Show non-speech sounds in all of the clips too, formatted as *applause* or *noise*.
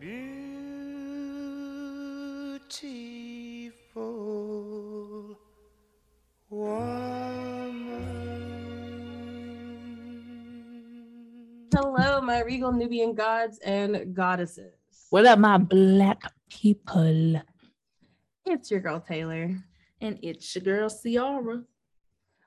beautiful woman. Hello, my regal Nubian gods and goddesses. What up, my black people? It's your girl Taylor. And it's your girl Ciara.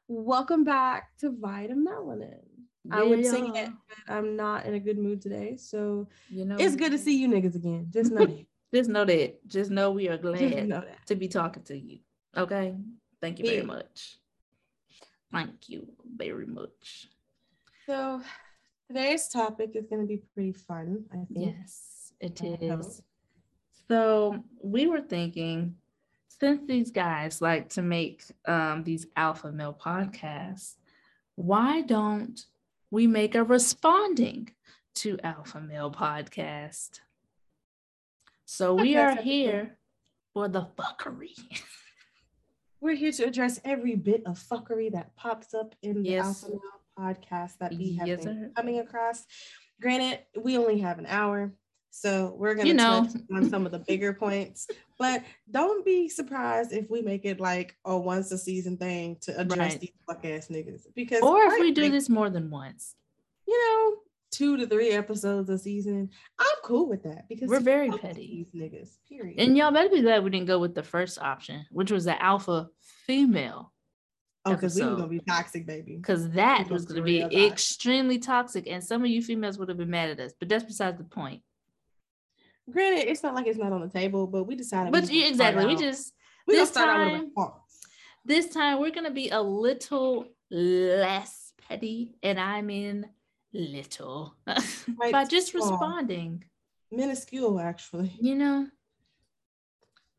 Welcome back to Vita Melanin. I would sing it, but I'm not in a good mood today. So You know, it's good to see you niggas again. Just know that. *laughs* Just know that. Just know we are glad to be talking to you. Okay. Thank you very Yeah. much. Thank you very much. So today's topic is going to be pretty fun, I think. Yes, it is. So we were thinking, since these guys like to make um, these alpha male podcasts, why don't we make a responding to alpha male podcast? So we are here for the fuckery. We're here to address every bit of fuckery that pops up in the Yes. Alpha Male podcast that we have Yes, been coming across. Granted, we only have an hour, so we're gonna You know. touch on some of the bigger points. *laughs* But don't be surprised if we make it like a once a season thing to address Right. these fuck ass niggas. Because or if we do this more than once, you know, two to three episodes a season, I'm cool with that because We're very petty. These niggas, period. and y'all better be glad we didn't go with the first option, which was the alpha female. oh, because we were gonna be toxic, baby. because that was going to for be toxic. extremely toxic and some of you females would have been mad at us but that's besides the point Granted, it's not like it's not on the table, but we decided. but gonna start exactly we just we this start out with a time- this time we're going to be a little less petty and i mean little *laughs* by just small. responding minuscule, actually. you know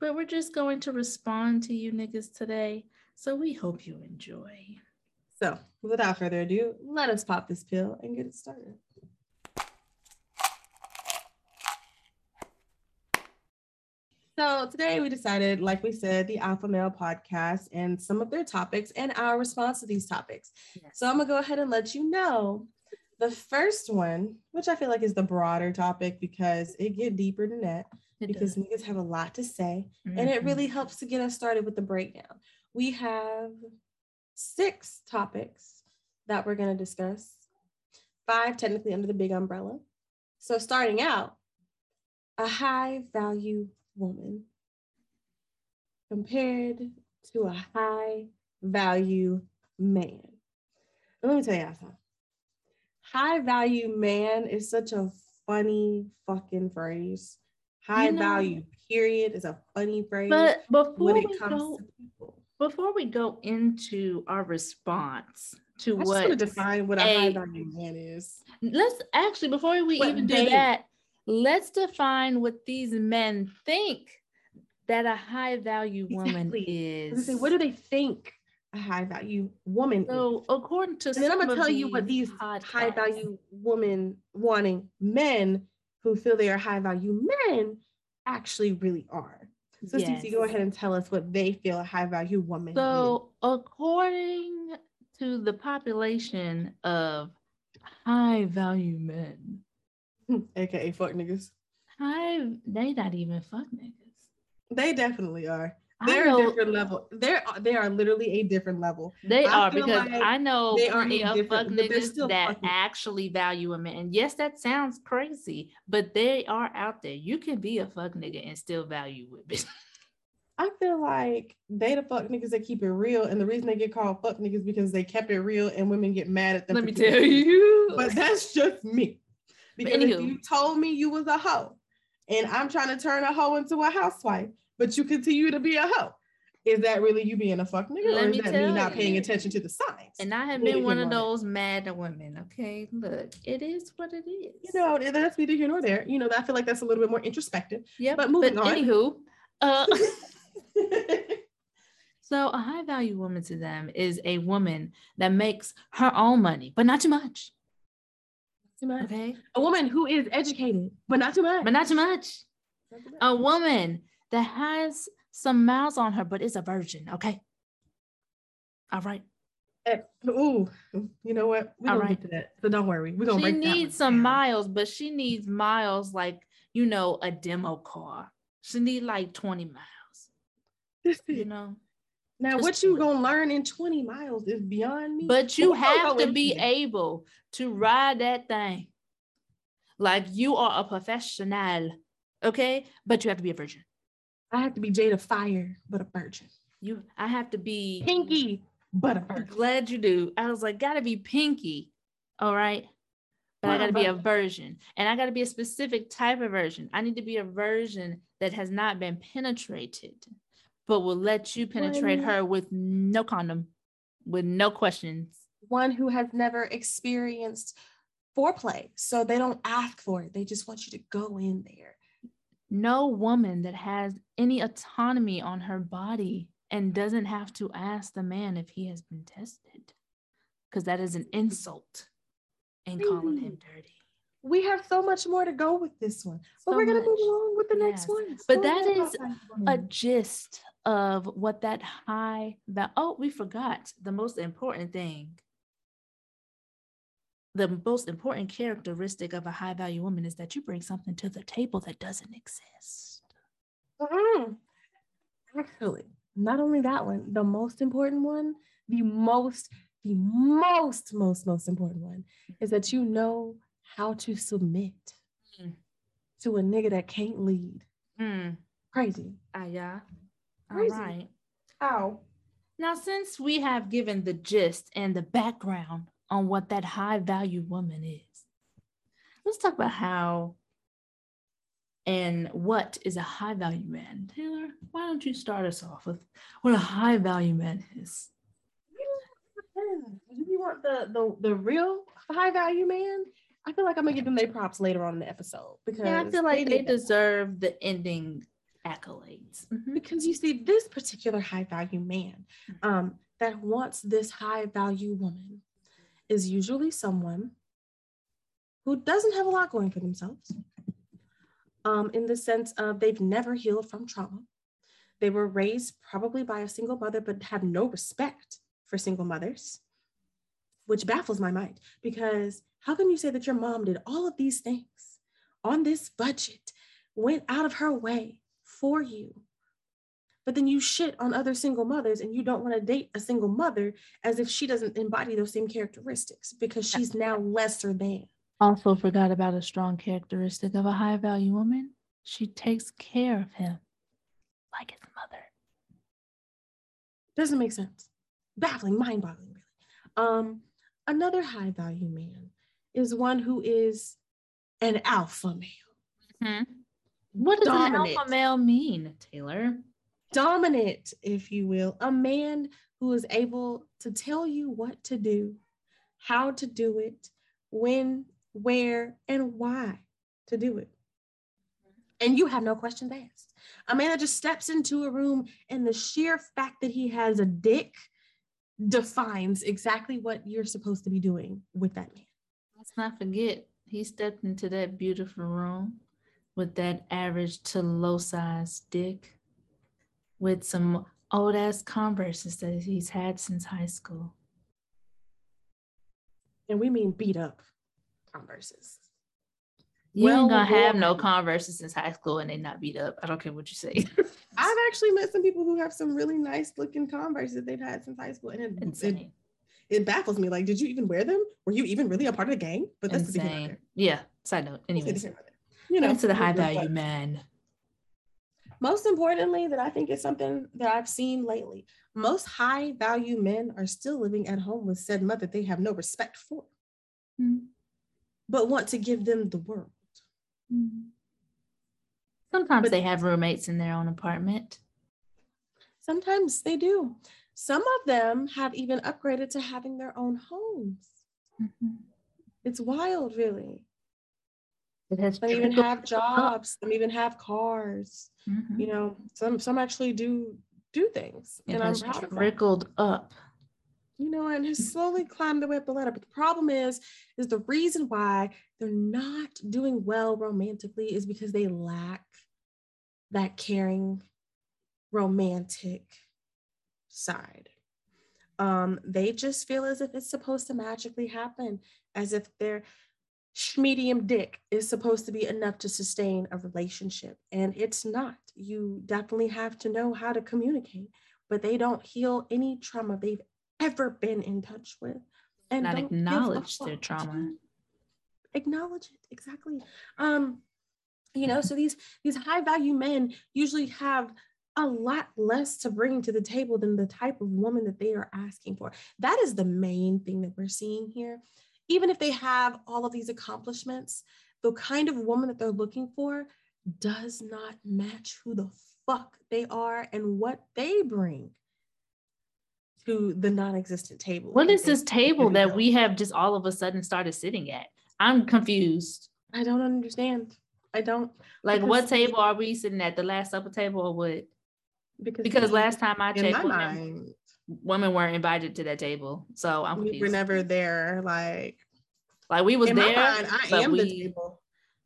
but we're just going to respond to you niggas today so we hope you enjoy So, without further ado, let us pop this pill and get it started. So, today we decided, like we said, the Alpha Male podcast and some of their topics and our response to these topics. So, I'm going to go ahead and let you know the first one, which I feel like is the broader topic because it get deeper than that It because does. niggas have a lot to say and it Mhm. really helps to get us started with the breakdown. We have six topics that we're going to discuss, five technically under the big umbrella. So, starting out, a high value woman compared to a high value man. And let me tell you something. High value man is such a funny fucking phrase. High know- value, period, is a funny phrase but before when it we comes go to people. before we go into our response to I what define what a a- high value man is. let's actually before we What even do that let's define what these men think that a high value woman Exactly. Is say, what do they think a high value woman is? so according to And then I'm gonna of tell you what these high value woman wanting men who feel they are high value men actually really are. So Cece, go ahead and tell us what they feel a high value woman so according to the population of high value men is, *laughs* aka fuck niggas. high they not even fuck niggas They definitely are. They're know- a different level. They're they are literally a different level. They I are because like I know they are a fuck niggas that fucking- actually value a man. And yes, that sounds crazy, but they are out there. You can be a fuck nigga and still value women. *laughs* I feel like they the fuck niggas that keep it real, and the reason they get called fuck niggas because they kept it real, and women get mad at them. Let me tell you. But that's just me. Because if anywho. you told me you was a hoe, and I'm trying to turn a hoe into a housewife, but you continue to be a hoe, is that really you being a fuck nigga, Let or me is that me not paying you. attention to the signs? and I have been one of those mad women. Okay, look, it is what it is. You know, that's neither here nor there. You know, I feel like that's a little bit more introspective. yeah. but moving on. Anywho, uh, *laughs* *laughs* so a high value woman to them is a woman that makes her own money, but not too much. Too much. Okay, A woman who is educated, but not too much. but not too much. Not too much. a woman that has some miles on her but is a virgin okay all right Eh, Ooh, you know what? We're All gonna get to that. So don't worry. We're gonna she break that one needs some down. miles but she needs miles like you know, a demo car. She need like 20 miles. *laughs* you know. Now, Just what you gonna learn in 20 miles is beyond me. But you have to be able to ride that thing like you are a professional, okay? But you have to be a virgin. I have to be Jada Fire, but a virgin. You, I have to be Pinky, but a virgin. Glad you do. I was like, gotta be Pinky, all right? But I gotta be a version, and I gotta be a specific type of version. I need to be a version that has not been penetrated, but will let you penetrate her with no condom, with no questions. One who has never experienced foreplay. So they don't ask for it. They just want you to go in there. No woman that has any autonomy on her body and doesn't have to ask the man if he has been tested, because that is an insult and calling him dirty. We have so much more to go with this one, but so we're going to move along with the yes. next one. But that is a gist of what that high that oh we forgot the most important thing the most important characteristic of a high value woman is that you bring something to the table that doesn't exist. Mm-hmm. Actually, not only that one, the most important one, the most, the most, most, most important one is that you know how to submit mm. to a nigga that can't lead. Mm. Crazy. Uh, yeah. Crazy. All right. How? Now, since we have given the gist and the background on what that high value woman is. Let's talk about how and what is a high value man. Taylor, why don't you start us off with what a high value man is? Do you want the, the the real high value man? I feel like I'm gonna give them their props later on in the episode because yeah, I feel like they, they deserve the ending accolades. Mm-hmm. Because you see, this particular high value man um, that wants this high value woman is usually someone who doesn't have a lot going for themselves um, in the sense of they've never healed from trauma. They were raised probably by a single mother, but have no respect for single mothers, which baffles my mind because how can you say that your mom did all of these things on this budget, went out of her way for you, but then you shit on other single mothers and you don't want to date a single mother as if she doesn't embody those same characteristics because she's now lesser than. Also, forgot about a strong characteristic of a high value woman. She takes care of him like his mother. Doesn't make sense. Baffling, mind boggling, really. Um, another high value man is one who is an alpha male. Mm-hmm. What does Dominant. an alpha male mean, Taylor? dominant, if you will, a man who is able to tell you what to do, how to do it, when, where, and why to do it. And you have no questions asked. A man that just steps into a room and the sheer fact that he has a dick defines exactly what you're supposed to be doing with that man. Let's not forget, he stepped into that beautiful room with that average to low size dick with some old ass Converses that he's had since high school. And we mean beat up Converses. You well, ain't gonna have no Converses since high school and they not beat up. I don't care what you say. *laughs* I've actually met some people who have some really nice looking Converses that they've had since high school, and it, it, it baffles me. Like, did you even wear them? Were you even really a part of the gang? But that's Insane. the Yeah. Side note. Anyways, you know, to the high value men. most importantly, that I think is something that I've seen lately. Most high value men are still living at home with said mother they have no respect for, mm-hmm. but want to give them the world. Mm-hmm. Sometimes but they have roommates in their own apartment. Sometimes they do. Some of them have even upgraded to having their own homes. Mm-hmm. It's wild, really. It has some even have jobs. Some even have cars. Mm-hmm. You know, some some actually do do things, it and I'm proud trickled up. You know, and has slowly climbed the way up the ladder. But the problem is, is the reason why they're not doing well romantically is because they lack that caring, romantic side. Um, they just feel as if it's supposed to magically happen, as if they're medium dick is supposed to be enough to sustain a relationship, and it's not. You definitely have to know how to communicate, but they don't heal any trauma they've ever been in touch with, and not acknowledge their trauma. Acknowledge it exactly. Um, you know, so these these high value men usually have a lot less to bring to the table than the type of woman that they are asking for. That is the main thing that we're seeing here even if they have all of these accomplishments, the kind of woman that they're looking for does not match who the fuck they are and what they bring to the non-existent table. What is this table that we have just all of a sudden started sitting at? I'm confused. I don't understand. I don't like what table are we sitting at? The last supper table or what? Because, because last time I checked, women, women weren't invited to that table. So I'm confused. We were never there. Like, like we was in there. Mind, I am we... the table.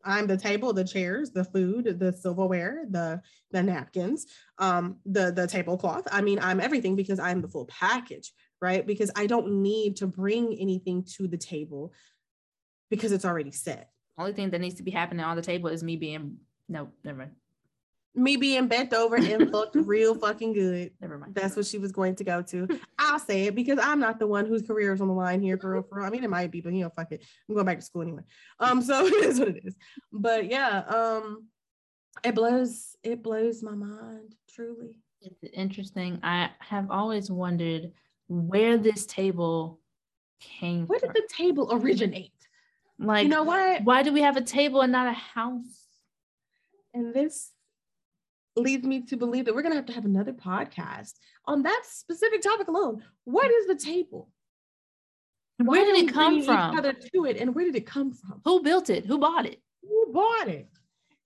I'm the table, the chairs, the food, the silverware, the the napkins, um, the the tablecloth. I mean, I'm everything because I'm the full package, right? Because I don't need to bring anything to the table because it's already set. Only thing that needs to be happening on the table is me being no, never mind me being bent over and looked *laughs* real fucking good. Never mind. That's what she was going to go to. *laughs* I'll say it because I'm not the one whose career is on the line here for real, for real. I mean, it might be, but you know, fuck it. I'm going back to school anyway. Um, so *laughs* it is what it is. But yeah, um, it blows, it blows my mind, truly. It's interesting. I have always wondered where this table came where from. did the table originate? Like, you know what? Why do we have a table and not a house? And this leads me to believe that we're going to have to have another podcast on that specific topic alone. What is the table? Where did it come from? Each other to it, and where did it come from? Who built it? Who bought it? Who bought it?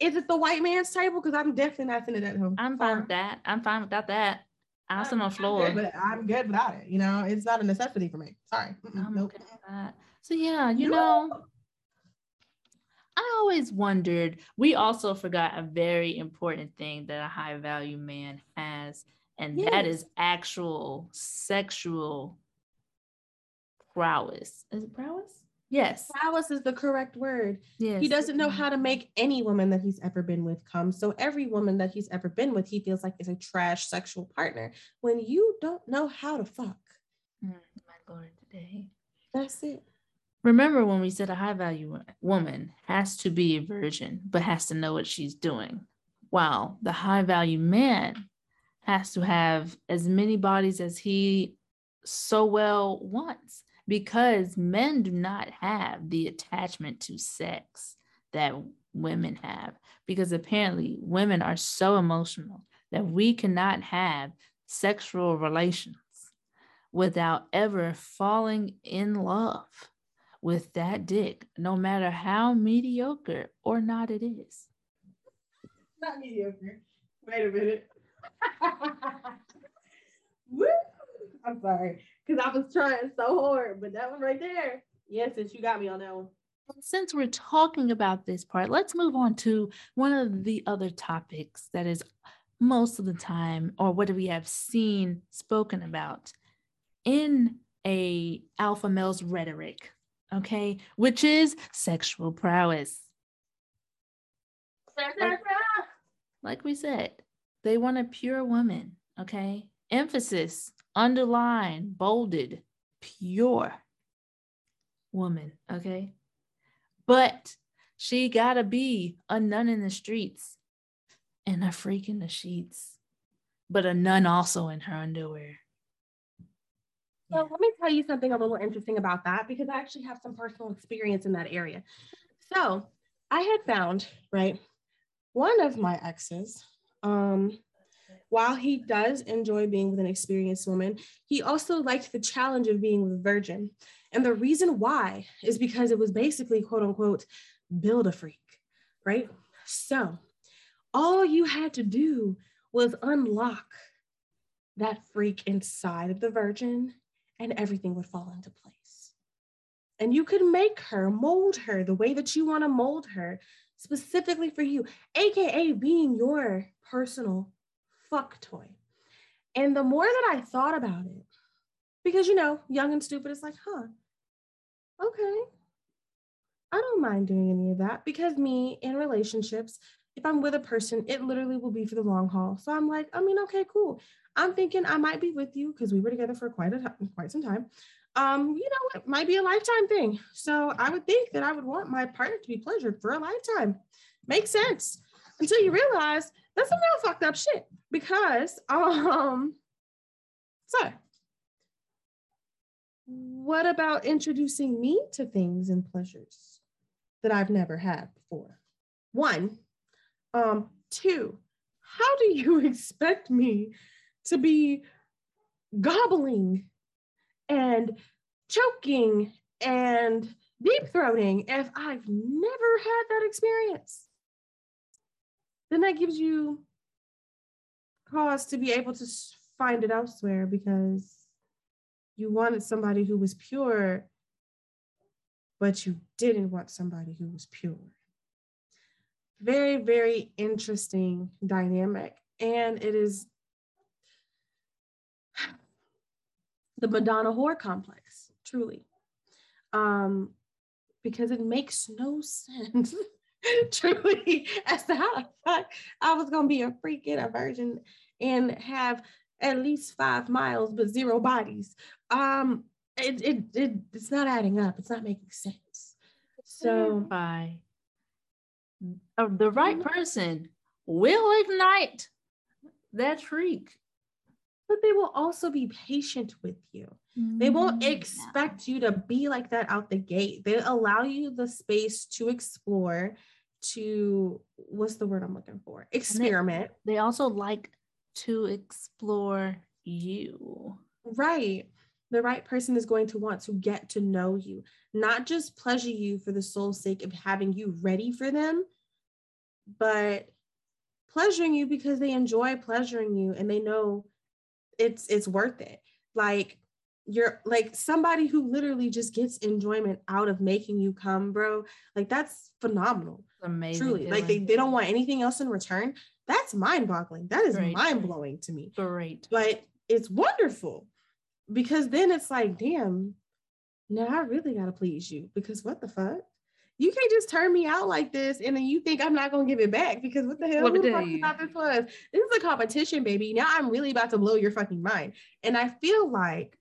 Is it the white man's table? Because I'm definitely not sitting at home. I'm fine with that. I'm fine without that. I'll sit on the floor. I'm good, I'm good without it. You know, it's not a necessity for me. Sorry. I'm nope. So yeah, you no. know, I always wondered, we also forgot a very important thing that a high value man has, and yes. that is actual sexual prowess. Is it prowess? Yes. Prowess is the correct word. Yes. He doesn't know how to make any woman that he's ever been with come. So every woman that he's ever been with, he feels like is a trash sexual partner. When you don't know how to fuck. Mm, my Lord, today. That's it. Remember when we said a high value woman has to be a virgin, but has to know what she's doing, while the high value man has to have as many bodies as he so well wants, because men do not have the attachment to sex that women have, because apparently women are so emotional that we cannot have sexual relations without ever falling in love with that dick, no matter how mediocre or not it is. Not mediocre. Wait a minute. *laughs* Woo! I'm sorry, because I was trying so hard, but that one right there, yes, since you got me on that one. Since we're talking about this part, let's move on to one of the other topics that is most of the time, or what we have seen spoken about in a alpha male's rhetoric okay, which is sexual prowess. Like, like we said, they want a pure woman, okay? Emphasis, underline, bolded, pure woman, okay? But she gotta be a nun in the streets and a freak in the sheets, but a nun also in her underwear. So let me tell you something a little interesting about that because I actually have some personal experience in that area. So I had found, right, one of my exes, um, while he does enjoy being with an experienced woman, he also liked the challenge of being with a virgin. And the reason why is because it was basically, quote unquote, build a freak, right? So all you had to do was unlock that freak inside of the virgin and everything would fall into place. And you could make her, mold her the way that you want to mold her specifically for you, AKA being your personal fuck toy. And the more that I thought about it, because you know, young and stupid is like, huh, okay. I don't mind doing any of that because me in relationships, if I'm with a person, it literally will be for the long haul. So I'm like, I mean, okay, cool. I'm thinking I might be with you because we were together for quite a time, quite some time. Um, you know, it might be a lifetime thing. So I would think that I would want my partner to be pleasured for a lifetime. Makes sense until you realize that's some real fucked up shit. Because *laughs* um, so what about introducing me to things and pleasures that I've never had before? One, um, two, how do you *laughs* expect me to be gobbling and choking and deep throating if I've never had that experience? Then that gives you cause to be able to find it elsewhere because you wanted somebody who was pure, but you didn't want somebody who was pure. Very, very interesting dynamic. And it is the Madonna whore complex, truly. Um, because it makes no sense, *laughs* truly, as to how I was to be a freak and a virgin and have at least five miles but zero bodies. Um, it, it, it it's not adding up. It's not making sense. So by uh, the right person will ignite that freak. But they will also be patient with you. They won't mm, expect you to be like that out the gate. They allow you the space to explore, to what's the word I'm looking for? Experiment. They, they also like to explore you. Right. The right person is going to want to get to know you, not just pleasure you for the sole sake of having you ready for them, but pleasuring you because they enjoy pleasuring you and they know it's it's worth it. Like you're like somebody who literally just gets enjoyment out of making you come, bro. Like that's phenomenal. Amazing. Truly. Feeling. Like they, they don't want anything else in return. That's mind boggling. That is mind blowing to me. Great. But it's wonderful because then it's like, damn, now I really got to please you because what the fuck? You can't just turn me out like this and then you think I'm not going to give it back because what the hell? What Who the fuck thought this was? This is a competition, baby. Now I'm really about to blow your fucking mind. And I feel like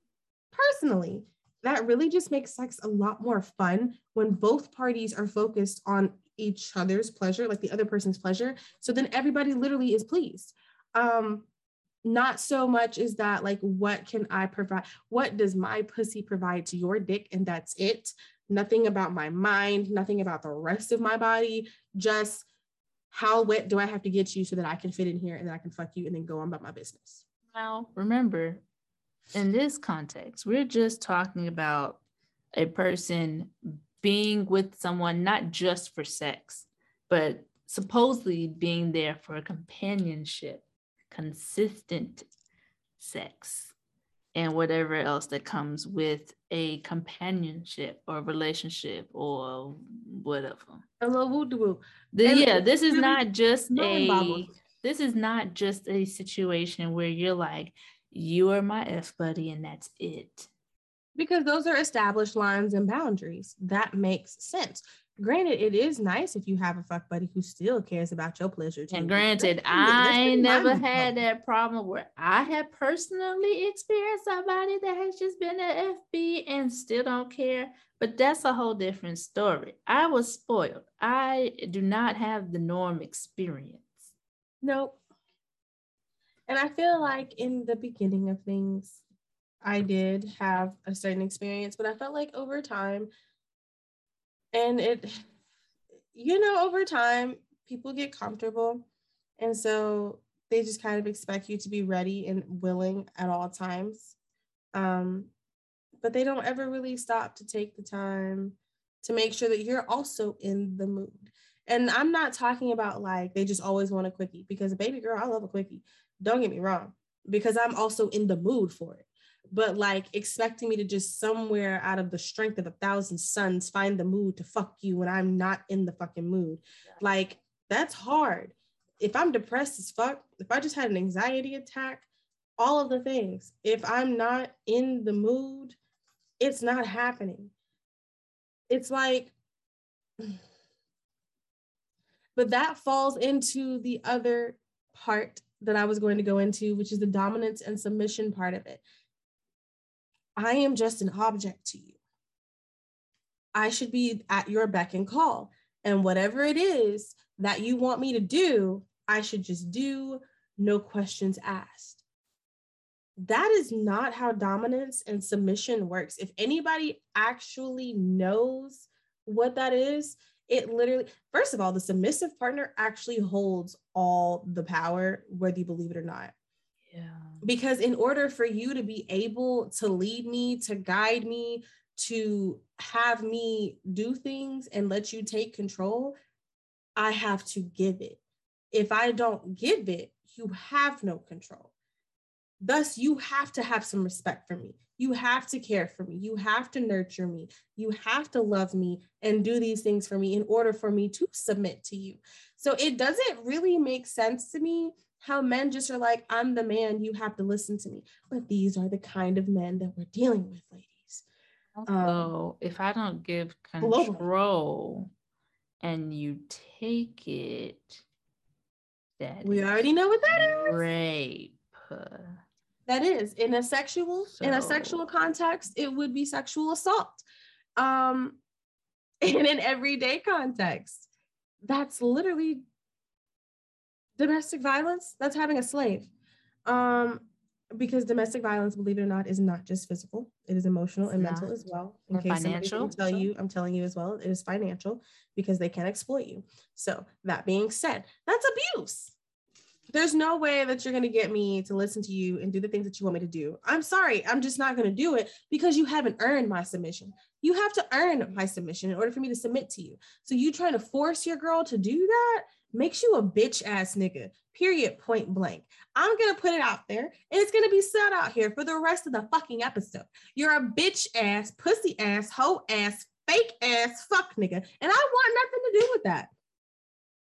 personally, that really just makes sex a lot more fun when both parties are focused on each other's pleasure, like the other person's pleasure. So then everybody literally is pleased. Um, not so much is that like, what can I provide? What does my pussy provide to your dick? And that's it. Nothing about my mind, nothing about the rest of my body, just how wet do I have to get you so that I can fit in here and then I can fuck you and then go on about my business. Now, remember, in this context, we're just talking about a person being with someone not just for sex, but supposedly being there for companionship, consistent sex, and whatever else that comes with a companionship or relationship or whatever. Little woo woo. Yeah, this is not just a this is not just a situation where you're like, you are my F buddy, and that's it because those are established lines and boundaries. That makes sense. Granted, it is nice if you have a fuck buddy who still cares about your pleasure. Too. And granted, I never had that problem where I have personally experienced somebody that has just been an FB and still don't care. But that's a whole different story. I was spoiled. I do not have the norm experience. Nope. And I feel like in the beginning of things, I did have a certain experience, but I felt like over time, and it, you know, over time, people get comfortable. And so they just kind of expect you to be ready and willing at all times. Um, but they don't ever really stop to take the time to make sure that you're also in the mood. And I'm not talking about like they just always want a quickie because baby girl, I love a quickie. Don't get me wrong, because I'm also in the mood for it but like expecting me to just somewhere out of the strength of a thousand suns find the mood to fuck you when I'm not in the fucking mood. Like that's hard. If I'm depressed as fuck, if I just had an anxiety attack, all of the things, if I'm not in the mood, it's not happening. It's like *sighs* But that falls into the other part that I was going to go into, which is the dominance and submission part of it. I am just an object to you. I should be at your beck and call. And whatever it is that you want me to do, I should just do, no questions asked. That is not how dominance and submission works. If anybody actually knows what that is, it literally, first of all, the submissive partner actually holds all the power, whether you believe it or not. Yeah. Because in order for you to be able to lead me, to guide me, to have me do things and let you take control, I have to give it. If I don't give it, you have no control. Thus, you have to have some respect for me. You have to care for me. You have to nurture me. You have to love me and do these things for me in order for me to submit to you. So it doesn't really make sense to me how men just are like, I'm the man, you have to listen to me. But these are the kind of men that we're dealing with, ladies. So um, if I don't give control and you take it, that we already know what that is. Rape. That is in a sexual so, in a sexual context, it would be sexual assault. Um, *laughs* in an everyday context, that's literally domestic violence. That's having a slave. Um, because domestic violence, believe it or not, is not just physical; it is emotional it's and not. mental as well. In or case financial. Tell so. you, I'm telling you as well. It is financial because they can exploit you. So that being said, that's abuse. There's no way that you're going to get me to listen to you and do the things that you want me to do. I'm sorry, I'm just not going to do it because you haven't earned my submission. You have to earn my submission in order for me to submit to you. So you trying to force your girl to do that makes you a bitch ass nigga. Period. Point blank. I'm gonna put it out there, and it's gonna be said out here for the rest of the fucking episode. You're a bitch ass, pussy ass, hoe ass, fake ass, fuck nigga, and I want nothing to do with that.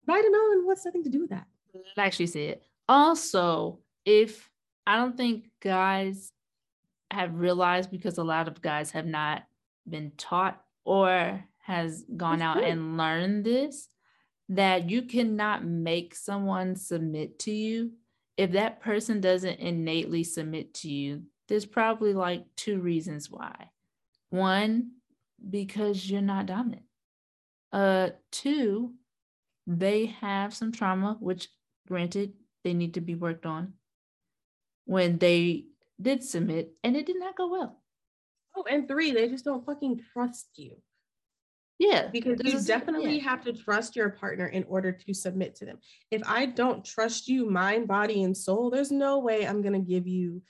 Vitamin wants nothing to do with that. Like she said. Also, if I don't think guys have realized because a lot of guys have not been taught or has gone out and learned this that you cannot make someone submit to you if that person doesn't innately submit to you there's probably like two reasons why. One because you're not dominant. Uh two they have some trauma which granted they need to be worked on when they did submit and it did not go well. Oh and three they just don't fucking trust you yeah. Because you definitely yeah. have to trust your partner in order to submit to them. If I don't trust you, mind, body, and soul, there's no way I'm going to give you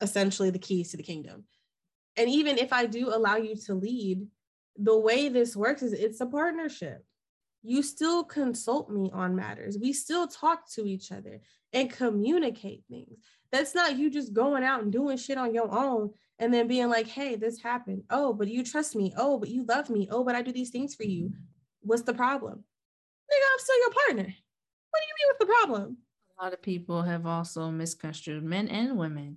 essentially the keys to the kingdom. And even if I do allow you to lead, the way this works is it's a partnership. You still consult me on matters. We still talk to each other and communicate things. That's not you just going out and doing shit on your own and then being like, hey, this happened. Oh, but you trust me. Oh, but you love me. Oh, but I do these things for you. What's the problem? Nigga, I'm still your partner. What do you mean what's the problem? A lot of people have also misconstrued men and women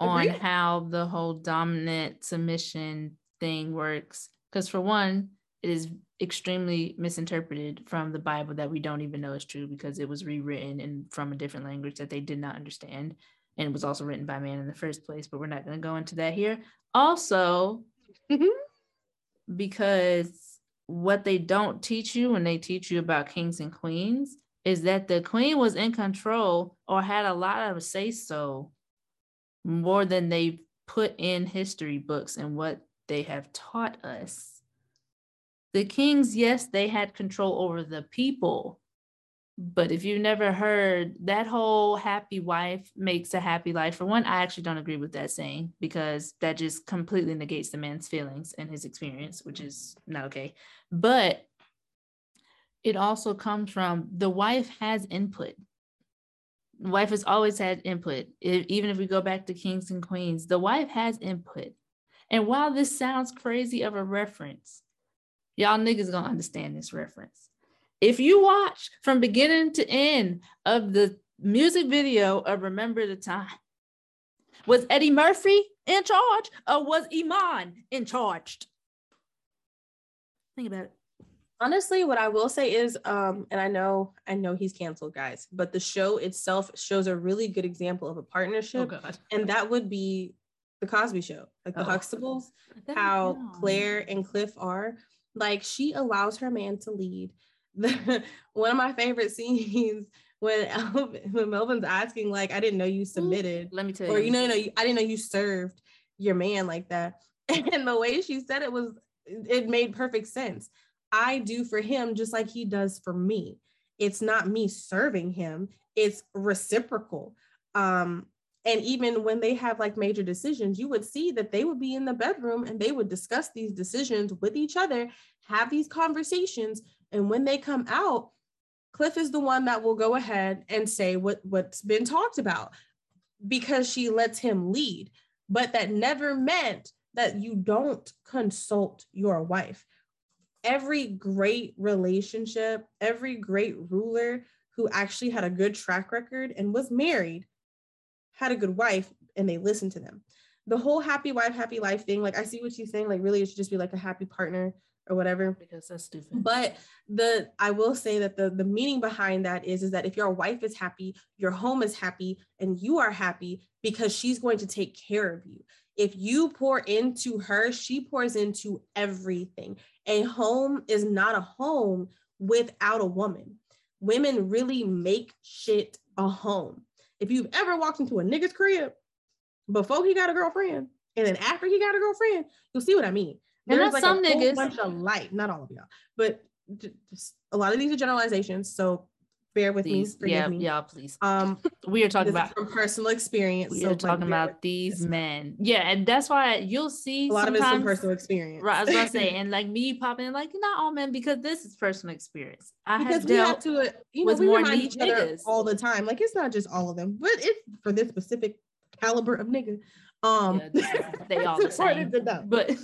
on how the whole dominant submission thing works. Because for one, it is extremely misinterpreted from the Bible that we don't even know is true because it was rewritten and from a different language that they did not understand and it was also written by man in the first place, but we're not going to go into that here. Also, mm-hmm. because what they don't teach you when they teach you about kings and queens is that the queen was in control or had a lot of say so more than they put in history books and what they have taught us. The kings, yes, they had control over the people, but if you've never heard that whole happy wife makes a happy life, for one, I actually don't agree with that saying because that just completely negates the man's feelings and his experience, which is not okay. But it also comes from the wife has input. Wife has always had input. If, even if we go back to kings and queens, the wife has input. And while this sounds crazy of a reference, y'all niggas gonna understand this reference if you watch from beginning to end of the music video of Remember the Time, was Eddie Murphy in charge or was Iman in charge? Think about it. honestly what i will say is um and i know i know he's canceled guys but the show itself shows a really good example of a partnership oh, and that would be the cosby show like the oh. huxtables how claire and cliff are like she allows her man to lead the, *laughs* one of my favorite scenes *laughs* when Elvin, when Melvin's asking like I didn't know you submitted let me tell you or you know, you know I didn't know you served your man like that *laughs* and the way she said it was it made perfect sense I do for him just like he does for me. It's not me serving him, it's reciprocal. Um, and even when they have like major decisions, you would see that they would be in the bedroom and they would discuss these decisions with each other, have these conversations. And when they come out, Cliff is the one that will go ahead and say what, what's been talked about because she lets him lead. But that never meant that you don't consult your wife every great relationship, every great ruler who actually had a good track record and was married had a good wife and they listened to them. The whole happy wife, happy life thing, like I see what she's saying, like really it should just be like a happy partner or whatever. Because that's stupid. But the I will say that the the meaning behind that is is that if your wife is happy, your home is happy, and you are happy because she's going to take care of you. If you pour into her, she pours into everything. A home is not a home without a woman. Women really make shit a home. If you've ever walked into a nigga's crib before he got a girlfriend and then after he got a girlfriend, you'll see what I mean. There's like some a niggas. bunch of light, not all of y'all, but just a lot of these are generalizations. So bear with please, me. Yeah, me. yeah, please. Um, *laughs* we are talking about from personal experience. We so are talking about these men. Yeah, and that's why you'll see a lot of it's from personal experience. Right, I was gonna say, *laughs* and like me popping in, like not all men because this is personal experience. I because have we have to, uh, you know, we remind each other all the time. Like it's not just all of them, but it's for this specific caliber of nigga. Um, yeah, they all the *laughs* same. But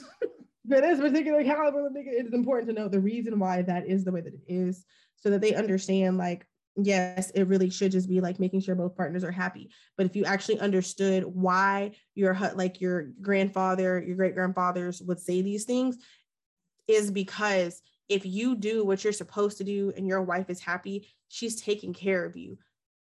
for this particular caliber of nigga, it is important to know the reason why that is the way that it is, so that they understand like yes, it really should just be like making sure both partners are happy. But if you actually understood why your like your grandfather, your great grandfathers would say these things, is because if you do what you're supposed to do and your wife is happy, she's taking care of you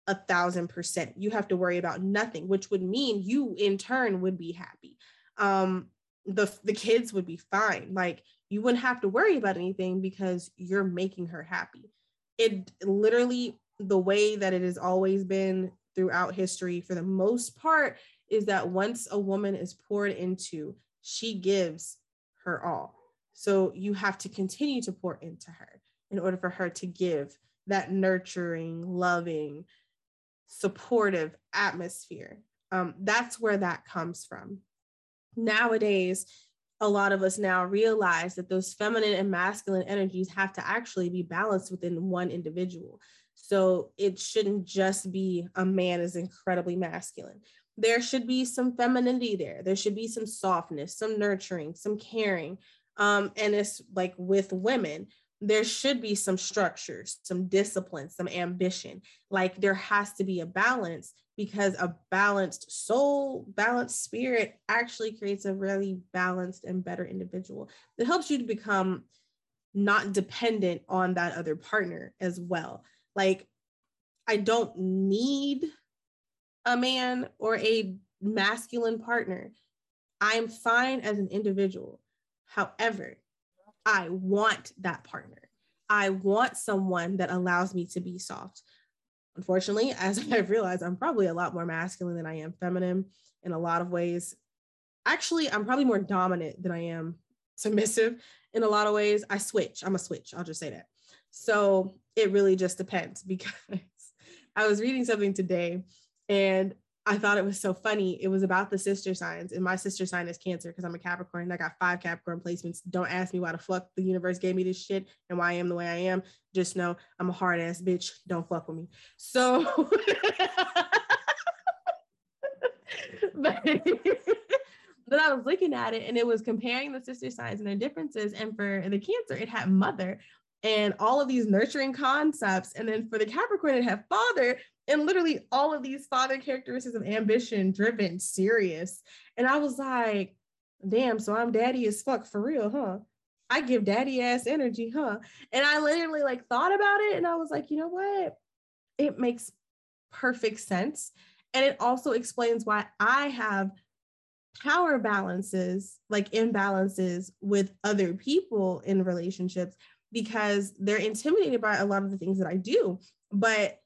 a thousand percent. You have to worry about nothing, which would mean you in turn would be happy. Um, the the kids would be fine. Like you wouldn't have to worry about anything because you're making her happy. It literally the way that it has always been throughout history for the most part is that once a woman is poured into she gives her all. So you have to continue to pour into her in order for her to give that nurturing loving supportive atmosphere. Um, that's where that comes from nowadays a lot of us now realize that those feminine and masculine energies have to actually be balanced within one individual. So it shouldn't just be a man is incredibly masculine. There should be some femininity there. There should be some softness, some nurturing, some caring. Um, and it's like with women, there should be some structures, some discipline, some ambition. Like there has to be a balance because a balanced soul, balanced spirit actually creates a really balanced and better individual that helps you to become not dependent on that other partner as well. Like, I don't need a man or a masculine partner. I'm fine as an individual. However, I want that partner. I want someone that allows me to be soft unfortunately, *laughs* as I've realized, I'm probably a lot more masculine than I am feminine in a lot of ways. Actually, I'm probably more dominant than I am submissive in a lot of ways. I switch. I'm a switch. I'll just say that. So it really just depends *laughs* because I was reading something today and I thought it was so funny. It was about the sister signs, and my sister sign is Cancer because I'm a Capricorn. I got five Capricorn placements. Don't ask me why the fuck the universe gave me this shit and why I am the way I am. Just know I'm a hard ass bitch. Don't fuck with me. So, *laughs* but, *laughs* but I was looking at it and it was comparing the sister signs and their differences. And for the Cancer, it had mother and all of these nurturing concepts. And then for the Capricorn, it had father and literally all of these father characteristics of ambition, driven, serious. And I was like, damn, so I'm daddy as fuck for real, huh? I give daddy ass energy, huh? And I literally like thought about it and I was like, you know what? It makes perfect sense. And it also explains why I have power balances, like imbalances with other people in relationships because they're intimidated by a lot of the things that I do. But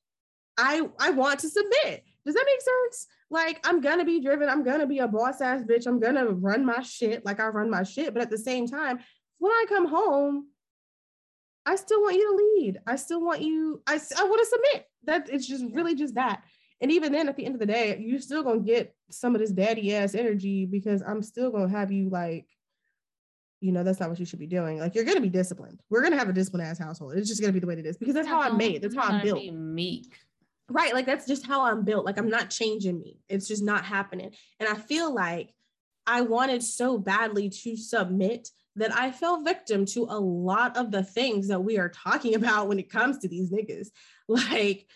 I I want to submit. Does that make sense? Like I'm gonna be driven, I'm gonna be a boss ass bitch, I'm gonna run my shit like I run my shit. But at the same time, when I come home, I still want you to lead. I still want you, I, I want to submit. That it's just really just that. And even then, at the end of the day, you're still gonna get some of this daddy ass energy because I'm still gonna have you like, you know, that's not what you should be doing. Like you're gonna be disciplined. We're gonna have a disciplined ass household. It's just gonna be the way it is because that's how I'm made. That's how I'm built. meek. Right. Like that's just how I'm built. Like I'm not changing me. It's just not happening. And I feel like I wanted so badly to submit that I fell victim to a lot of the things that we are talking *laughs* about when it comes to these niggas. Like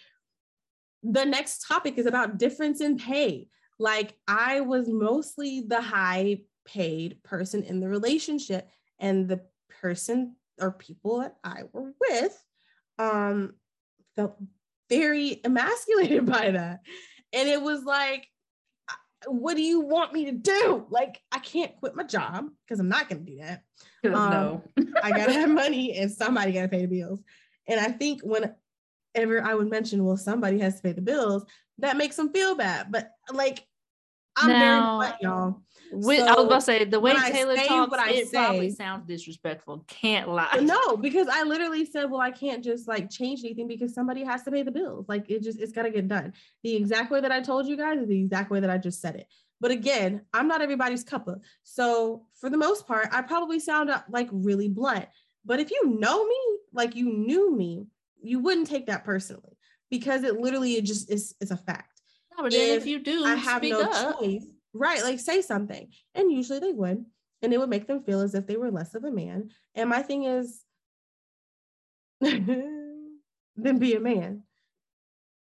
the next topic is about difference in pay. Like I was mostly the high paid person in the relationship and the person or people that I were with um felt very emasculated *laughs* by that. And it was like what do you want me to do? Like, I can't quit my job because I'm not going to do that. Um, no. I got to have money and somebody got to pay the bills. And I think whenever I would mention, well, somebody has to pay the bills, that makes them feel bad. But like, I'm now, very y'all. With, so I was about to say the way Taylor talks, it say, probably sounds disrespectful. Can't lie. No, because I literally said, "Well, I can't just like change anything because somebody has to pay the bills. Like it just it's got to get done." The exact way that I told you guys is the exact way that I just said it. But again, I'm not everybody's cuppa. So for the most part, I probably sound uh, like really blunt. But if you know me, like you knew me, you wouldn't take that personally because it literally it just is it's a fact. No, but if, if you do, I have no up. choice right like say something and usually they would and it would make them feel as if they were less of a man and my thing is *laughs* then be a man.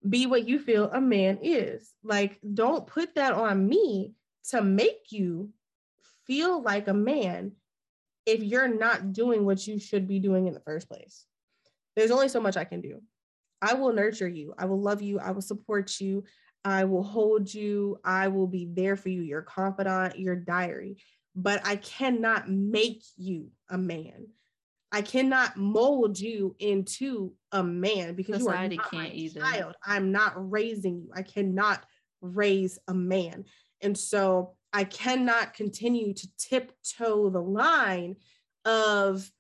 Be what you feel a man is. Like don't put that on me to make you feel like a man if you're not doing what you should be doing in the first place. There's only so much i can do. I will nurture you. I will love you. I will support you I will hold you. I will be there for you, your confidant, your diary. But I cannot make you a man. I cannot mold you into a man because Society you are not can't my either. child. I'm not raising you. I cannot raise a man. And so I cannot continue to tiptoe the line of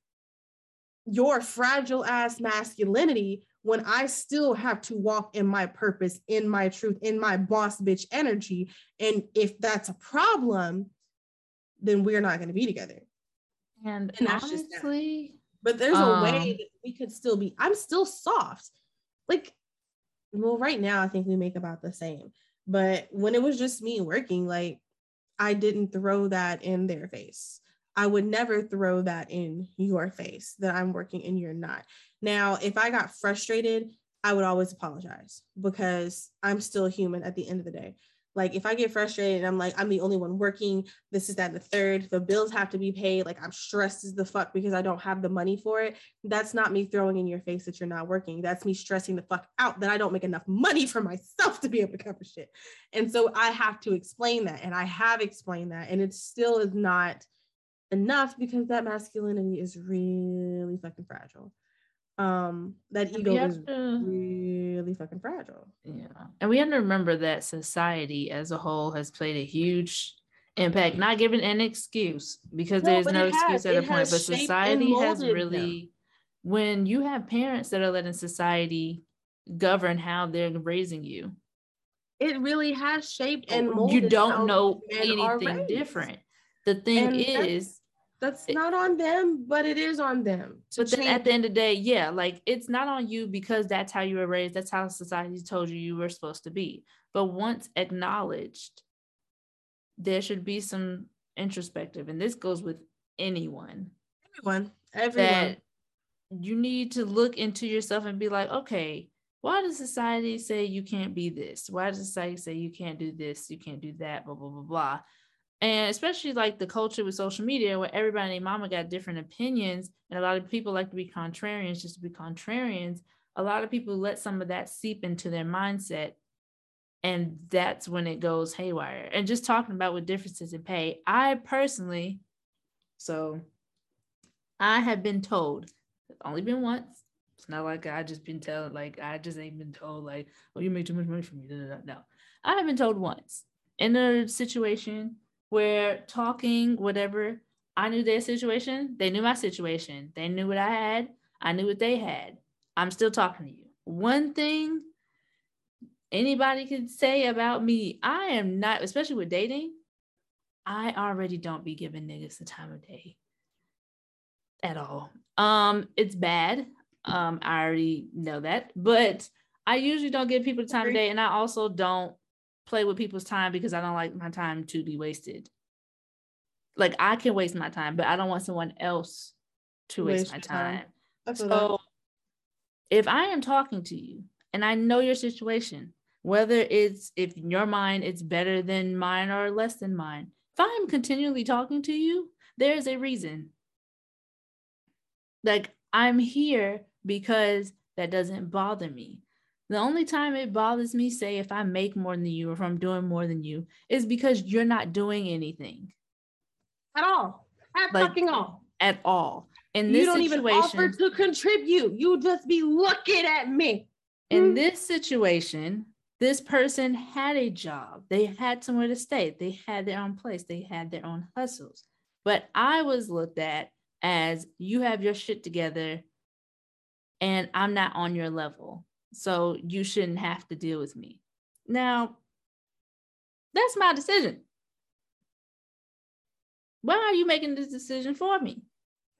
your fragile ass masculinity when I still have to walk in my purpose, in my truth, in my boss bitch energy. And if that's a problem, then we're not going to be together. And, and that's honestly, just but there's um, a way that we could still be. I'm still soft. Like, well, right now I think we make about the same. But when it was just me working, like I didn't throw that in their face. I would never throw that in your face that I'm working and you're not. Now, if I got frustrated, I would always apologize because I'm still human at the end of the day. Like if I get frustrated and I'm like, I'm the only one working, this is that the third, the bills have to be paid, like I'm stressed as the fuck because I don't have the money for it. That's not me throwing in your face that you're not working. That's me stressing the fuck out that I don't make enough money for myself to be able to cover shit. And so I have to explain that. And I have explained that. And it still is not enough because that masculinity is really fucking fragile. Um, that ego is to, really fucking fragile. Yeah. And we have to remember that society as a whole has played a huge impact, not giving an excuse because no, there's no excuse has. at a point, but society has really them. when you have parents that are letting society govern how they're raising you. It really has shaped and molded. You don't know anything different. The thing and is, that's not on them, but it is on them. But then at the end of the day, yeah, like it's not on you because that's how you were raised. That's how society told you you were supposed to be. But once acknowledged, there should be some introspective, and this goes with anyone. Everyone, everyone. That you need to look into yourself and be like, okay, why does society say you can't be this? Why does society say you can't do this, you can't do that, blah blah blah blah? And especially like the culture with social media where everybody and mama got different opinions and a lot of people like to be contrarians just to be contrarians a lot of people let some of that seep into their mindset and that's when it goes haywire. And just talking about with differences in pay i personally so i have been told it's only been once it's not like i just been told like i just ain't been told like oh you make too much money for me no. I have been told once in a situation where talking whatever. I knew their situation. They knew my situation. They knew what i had. I knew what they had. I'm still talking to you. One thing anybody can say about me, I am not, especially with dating, I already don't be giving niggas the time of day at all. Um, it's bad. Um, I already know that, but I usually don't give people the time of day, and I also don't play with people's time because I don't like my time to be wasted. Like I can waste my time, but I don't want someone else to waste, waste my time. time. So that. if I am talking to you and I know your situation, whether it's if in your mind it's better than mine or less than mine. If I'm continually talking to you, there's a reason. Like I'm here because that doesn't bother me. The only time it bothers me, say if I make more than you or if I'm doing more than you, is because you're not doing anything. At all. At like, fucking all. At all. In this you don't even offer to contribute. You just be looking at me. In mm-hmm. this situation, this person had a job, they had somewhere to stay, they had their own place, they had their own hustles. But I was looked at as you have your shit together and I'm not on your level. So you shouldn't have to deal with me. Now, that's my decision. Why are you making this decision for me?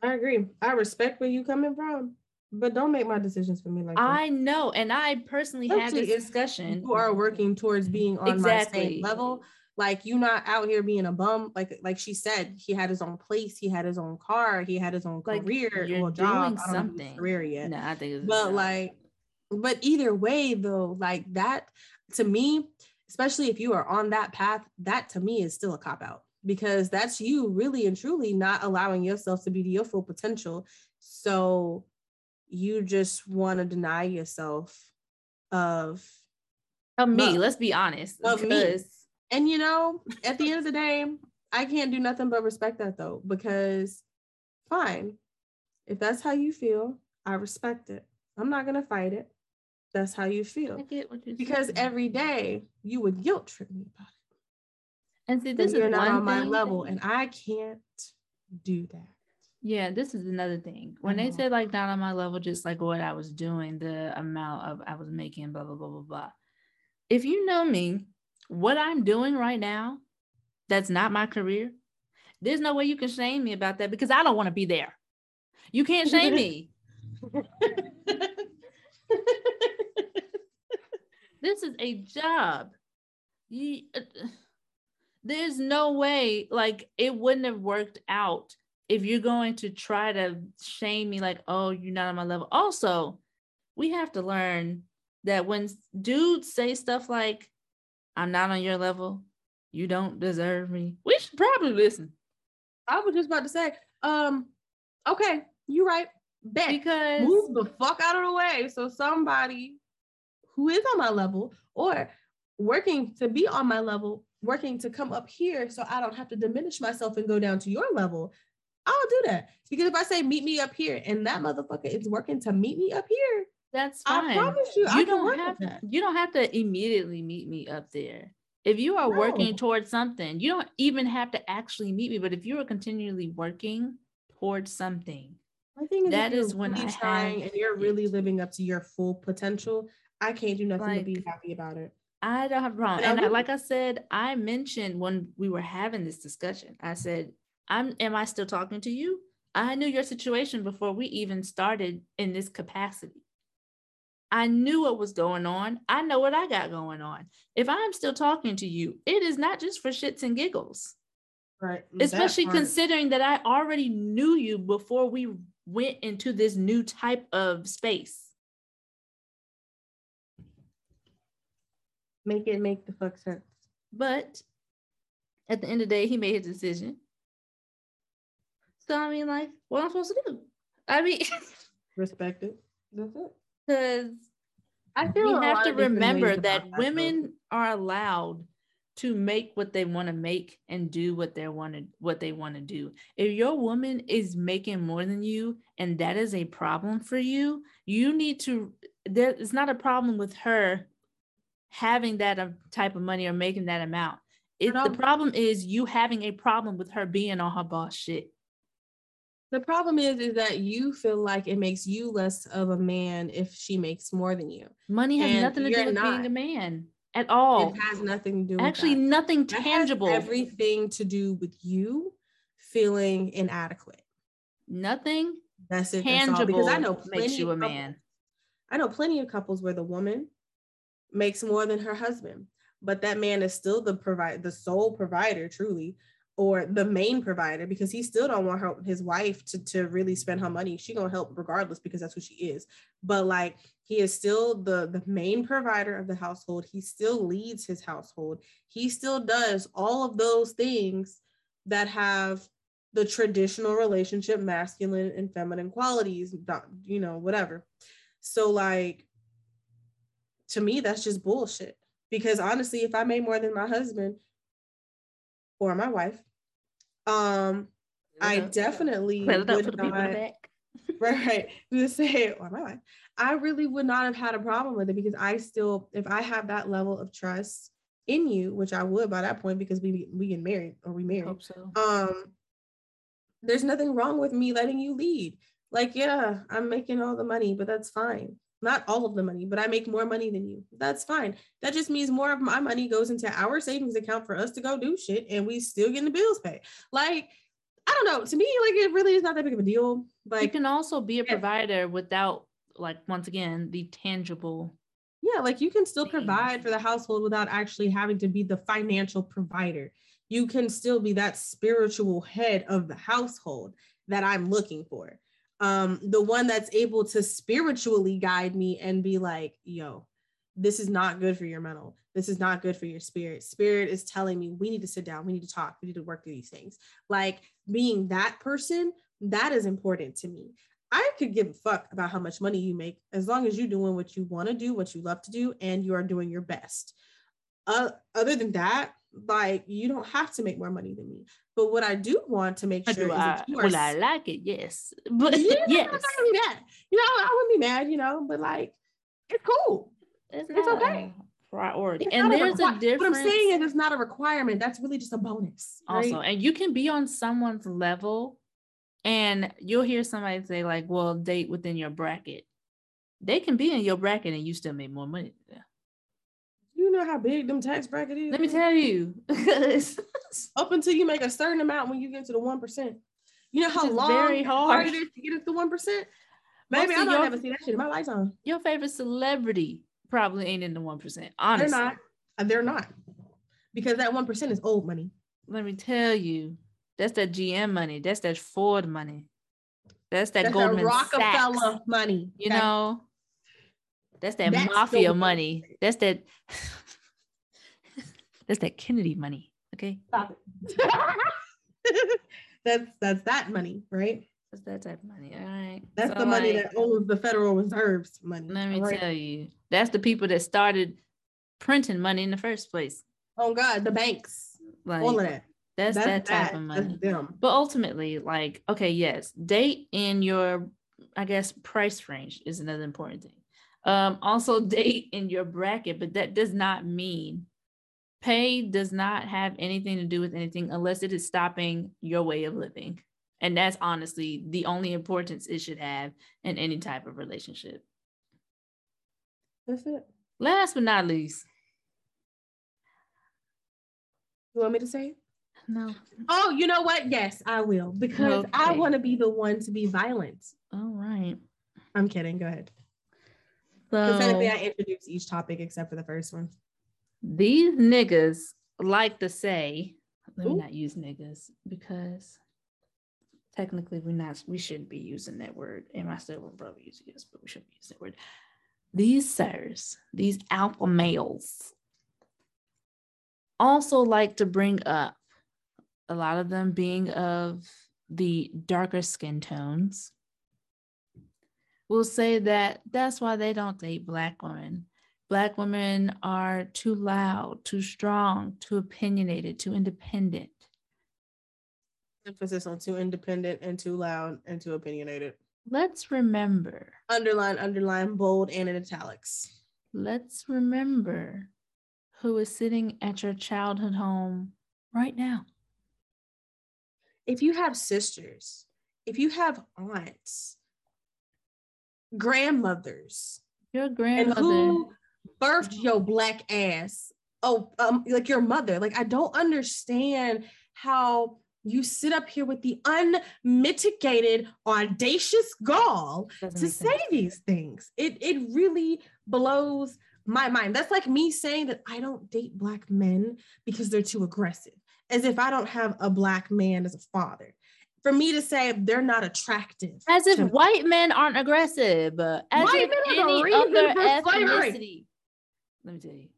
I agree. I respect where you're coming from. But don't make my decisions for me like that. I know, and I personally had this discussion. You are working towards being on exactly. my same level. Like you're not out here being a bum. Like like she said, he had his own place, he had his own car, he had his own like career, well, job. Something. career yet. No, I think but like, but either way though, like that to me, especially if you are on that path, that to me is still a cop out because that's you really and truly not allowing yourself to be to your full potential. So you just want to deny yourself of of me. Love, let's be honest. Of because... me. And you know, at the end of the day, I can't do nothing but respect that though, because fine, if that's how you feel, I respect it. I'm not gonna fight it. That's how you feel. because saying. every day you would guilt trip me about it. And see, this is you're not on my level, and I can't do that. Yeah, this is another thing. When they uh-huh. said like not on my level, just like what I was doing, the amount of I was making, blah blah blah blah blah. If you know me, what I'm doing right now, that's not my career. There's no way you can shame me about that because I don't want to be there. You can't shame me. *laughs* *laughs* this is a job. You, uh, there's no way like it wouldn't have worked out if you're going to try to shame me like oh you're not on my level. Also we have to learn that when dudes say stuff like i'm not on your level. You don't deserve me. We should probably listen. I was just about to say um okay you're right. Bet. because move the fuck out of the way so somebody who is on my level or working to be on my level working to come up here so I don't have to diminish myself and go down to your level. I'll do that. Because if I say meet me up here and that motherfucker is working to meet me up here, that's fine. I promise you, you I don't have to, you don't have to immediately meet me up there. If you are no. working towards something, you don't even have to actually meet me. But if you are continually working towards something, I think that is when really I trying and you're really living up to your full potential. I can't do nothing like, to be happy about it. I don't have a problem. And, and I, like I said, I mentioned when we were having this discussion, I said I'm am I still talking to you? I knew your situation before we even started in this capacity. I knew what was going on. I know what I got going on. If I'm still talking to you, it is not just for shits and giggles. Right. Especially that considering that I already knew you before we went into this new type of space. Make it make the fuck sense. But At the end of the day, he made his decision. So I mean, like, what am I supposed to do? I mean, *laughs* respect it. That's it. Because I feel we have to remember that women are allowed to make what they want to make and do what they want to what they want to do. If your woman is making more than you and that is a problem for you, you need to there is not a problem with her having that uh, type of money or making that amount. It, the problem is you having a problem with her being on her boss shit. The problem is, is that you feel like it makes you less of a man if she makes more than you. Money has and nothing to do with not. being a man at all. It has nothing to do actually nothing tangible. everything to do with you feeling inadequate. Nothing that's it. Tangible that's because I know makes you a couples, man. I know plenty of couples where the woman makes more than her husband, but that man is still the provide the sole provider, truly, or the main provider because he still don't want her his wife to, to really spend her money. She gonna help regardless because that's who she is. But like he is still the the main provider of the household. He still leads his household. He still does all of those things that have the traditional relationship masculine and feminine qualities you know whatever. So like to me that's just bullshit because honestly if i made more than my husband or my wife um, I definitely would not. *laughs* right, just say, or my life. I really would not have had a problem with it because I still, if I have that level of trust in you, which I would by that point because we we get married or we married. Hope So. Um, there's nothing wrong with me letting you lead. Like, yeah, I'm making all the money, but that's fine not all of the money, but I make more money than you. That's fine. That just means more of my money goes into our savings account for us to go do shit and we still getting the bills paid. Like, I don't know. To me, like it really is not that big of a deal. Like you can also be a provider without like once again the tangible. Yeah, like you can still provide for the household without actually having to be the financial provider. You can still be that spiritual head of the household that I'm looking for um the one that's able to spiritually guide me and be like yo this is not good for your mental. This is not good for your spirit. Spirit is telling me we need to sit down. We need to talk. We need to work through these things. Like being that person that is important to me. I could give a fuck about how much money you make as long as you're doing what you want to do what you love to do and you are doing your best. Uh, other than that like you don't have to make more money than me. But what I do want to make sure I, are, well, I like it, yes. *laughs* But yeah, yes. I'm not be mad. You know, I wouldn't be mad, you know, but like it's cool. It's, it's okay. Priority. It's and there's a, requ- a, difference. What I'm saying is it's not a requirement. That's really just a bonus. Right? Also, and you can be on someone's level and you'll hear somebody say, like, well, date within your bracket. They can be in your bracket and you still make more money. Yeah know how big them tax bracket is? Let me tell you. *laughs* Up until you make a certain amount when you get to the one percent. You know how long very hard. it is to get to the one percent? Maybe I don't ever see that shit in my lifetime. Your favorite celebrity probably ain't in the one percent. Honestly, they're not. Uh, they're not because that one percent is old money. Let me tell you, that's that GM money. That's that Ford money. That's that that's Goldman Rockefeller Sachs. money. You okay? know, that's that that's mafia money. That's that. That's that Kennedy money. Okay. Stop *laughs* it. that's that's that money, right? That's that type of money. All right. That's so the money like, that owns the Federal Reserve's money. Let me right? tell you, that's the people that started printing money in the first place. Oh God, the banks. Like, all of that. That's, that's that type that. of money. But ultimately, like, okay, yes, date in your, I guess, price range is another important thing. Um, also *laughs* date in your bracket, but that does not mean pay does not have anything to do with anything unless it is stopping your way of living. And that's honestly the only importance it should have in any type of relationship. That's it. Last but not least. You want me to say No. Oh, you know what? Yes, I will because okay. I want to be the one to be violent. All right. I'm kidding. Go ahead. So technically, I introduced each topic except for the first one. These niggas like to say, let me not use niggas because technically we're not, we shouldn't be using that word. And I still will probably use yes, but we shouldn't use that word. These sirs, these alpha males, also like to bring up a lot of them being of the darker skin tones, will say that that's why they don't date Black women. Black women are too loud, too strong, too opinionated, too independent. Emphasis on too independent and too loud and too opinionated. Let's remember. Underline, underline, bold, and in italics. Let's remember who is sitting at your childhood home right now. If you have sisters, if you have aunts, grandmothers, your grandmother, who birthed your black ass, oh, um, like your mother, like I don't understand how you sit up here with the unmitigated, audacious gall Doesn't to say these things. It it really blows my mind. That's like me saying that I don't date black men because they're too aggressive, as if I don't have a black man as a father. For me to say they're not attractive, as if white men aren't aggressive, as white if any other ethnicity. Let me tell you,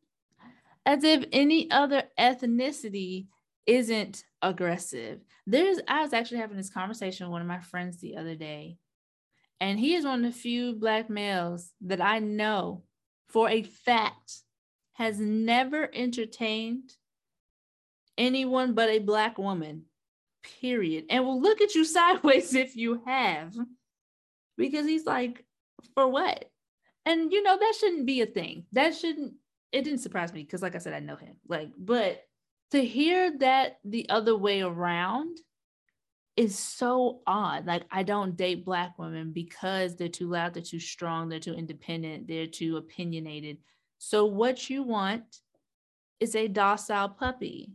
as if any other ethnicity isn't aggressive. There's I was actually having this conversation with one of my friends the other day, and he is one of the few black males that I know for a fact has never entertained anyone but a black woman. Period. And will look at you *laughs* sideways if you have. Because he's like, for what? And you know, that shouldn't be a thing. That shouldn't it didn't surprise me because like I said, I know him. Like, but to hear that the other way around is so odd. Like, I don't date Black women because they're too loud, they're too strong, they're too independent, they're too opinionated. So, what you want is a docile puppy,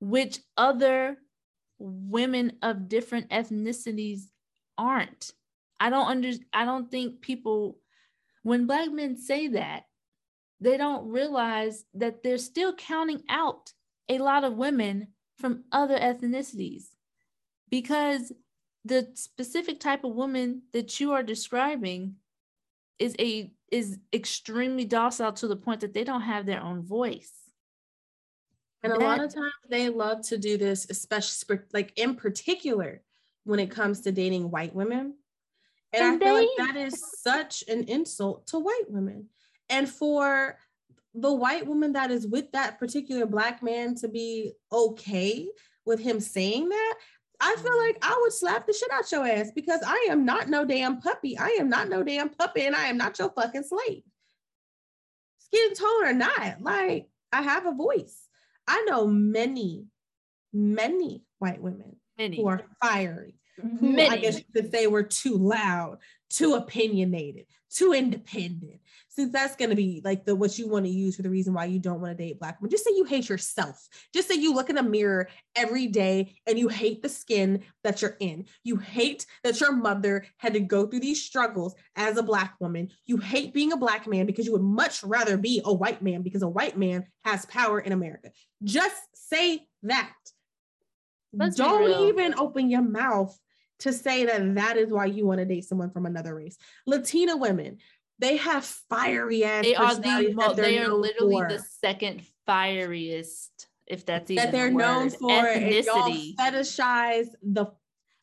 which other women of different ethnicities aren't. I don't under I don't think people when black men say that, they don't realize that they're still counting out a lot of women from other ethnicities. Because the specific type of woman that you are describing is a is extremely docile to the point that they don't have their own voice. And a lot of times they love to do this especially like in particular when it comes to dating white women. And, and i feel they, like that is such an insult to white women and for the white woman that is with that particular black man to be okay with him saying that, I feel mm. like I would slap the shit out your ass because I am not no damn puppy. I am not no damn puppy and I am not your fucking slave. Skin tone or not, like I have a voice. I know many, many white women many. who are fiery. Who many. I guess you could say were too loud, too opinionated, too independent, since that's going to be like the what you want to use for the reason why you don't want to date black women. Just say you hate yourself. Just say you look in a mirror every day and you hate the skin that you're in. You hate that your mother had to go through these struggles as a black woman. You hate being a black man because you would much rather be a white man because a white man has power in america. Just say that. Let's don't even open your mouth to say that that is why you want to date someone from another race. Latina women, they have fiery ass. They are the mo- they are literally for. the second fieriest, if that's even that they're known for. Ethnicity. fetishize the.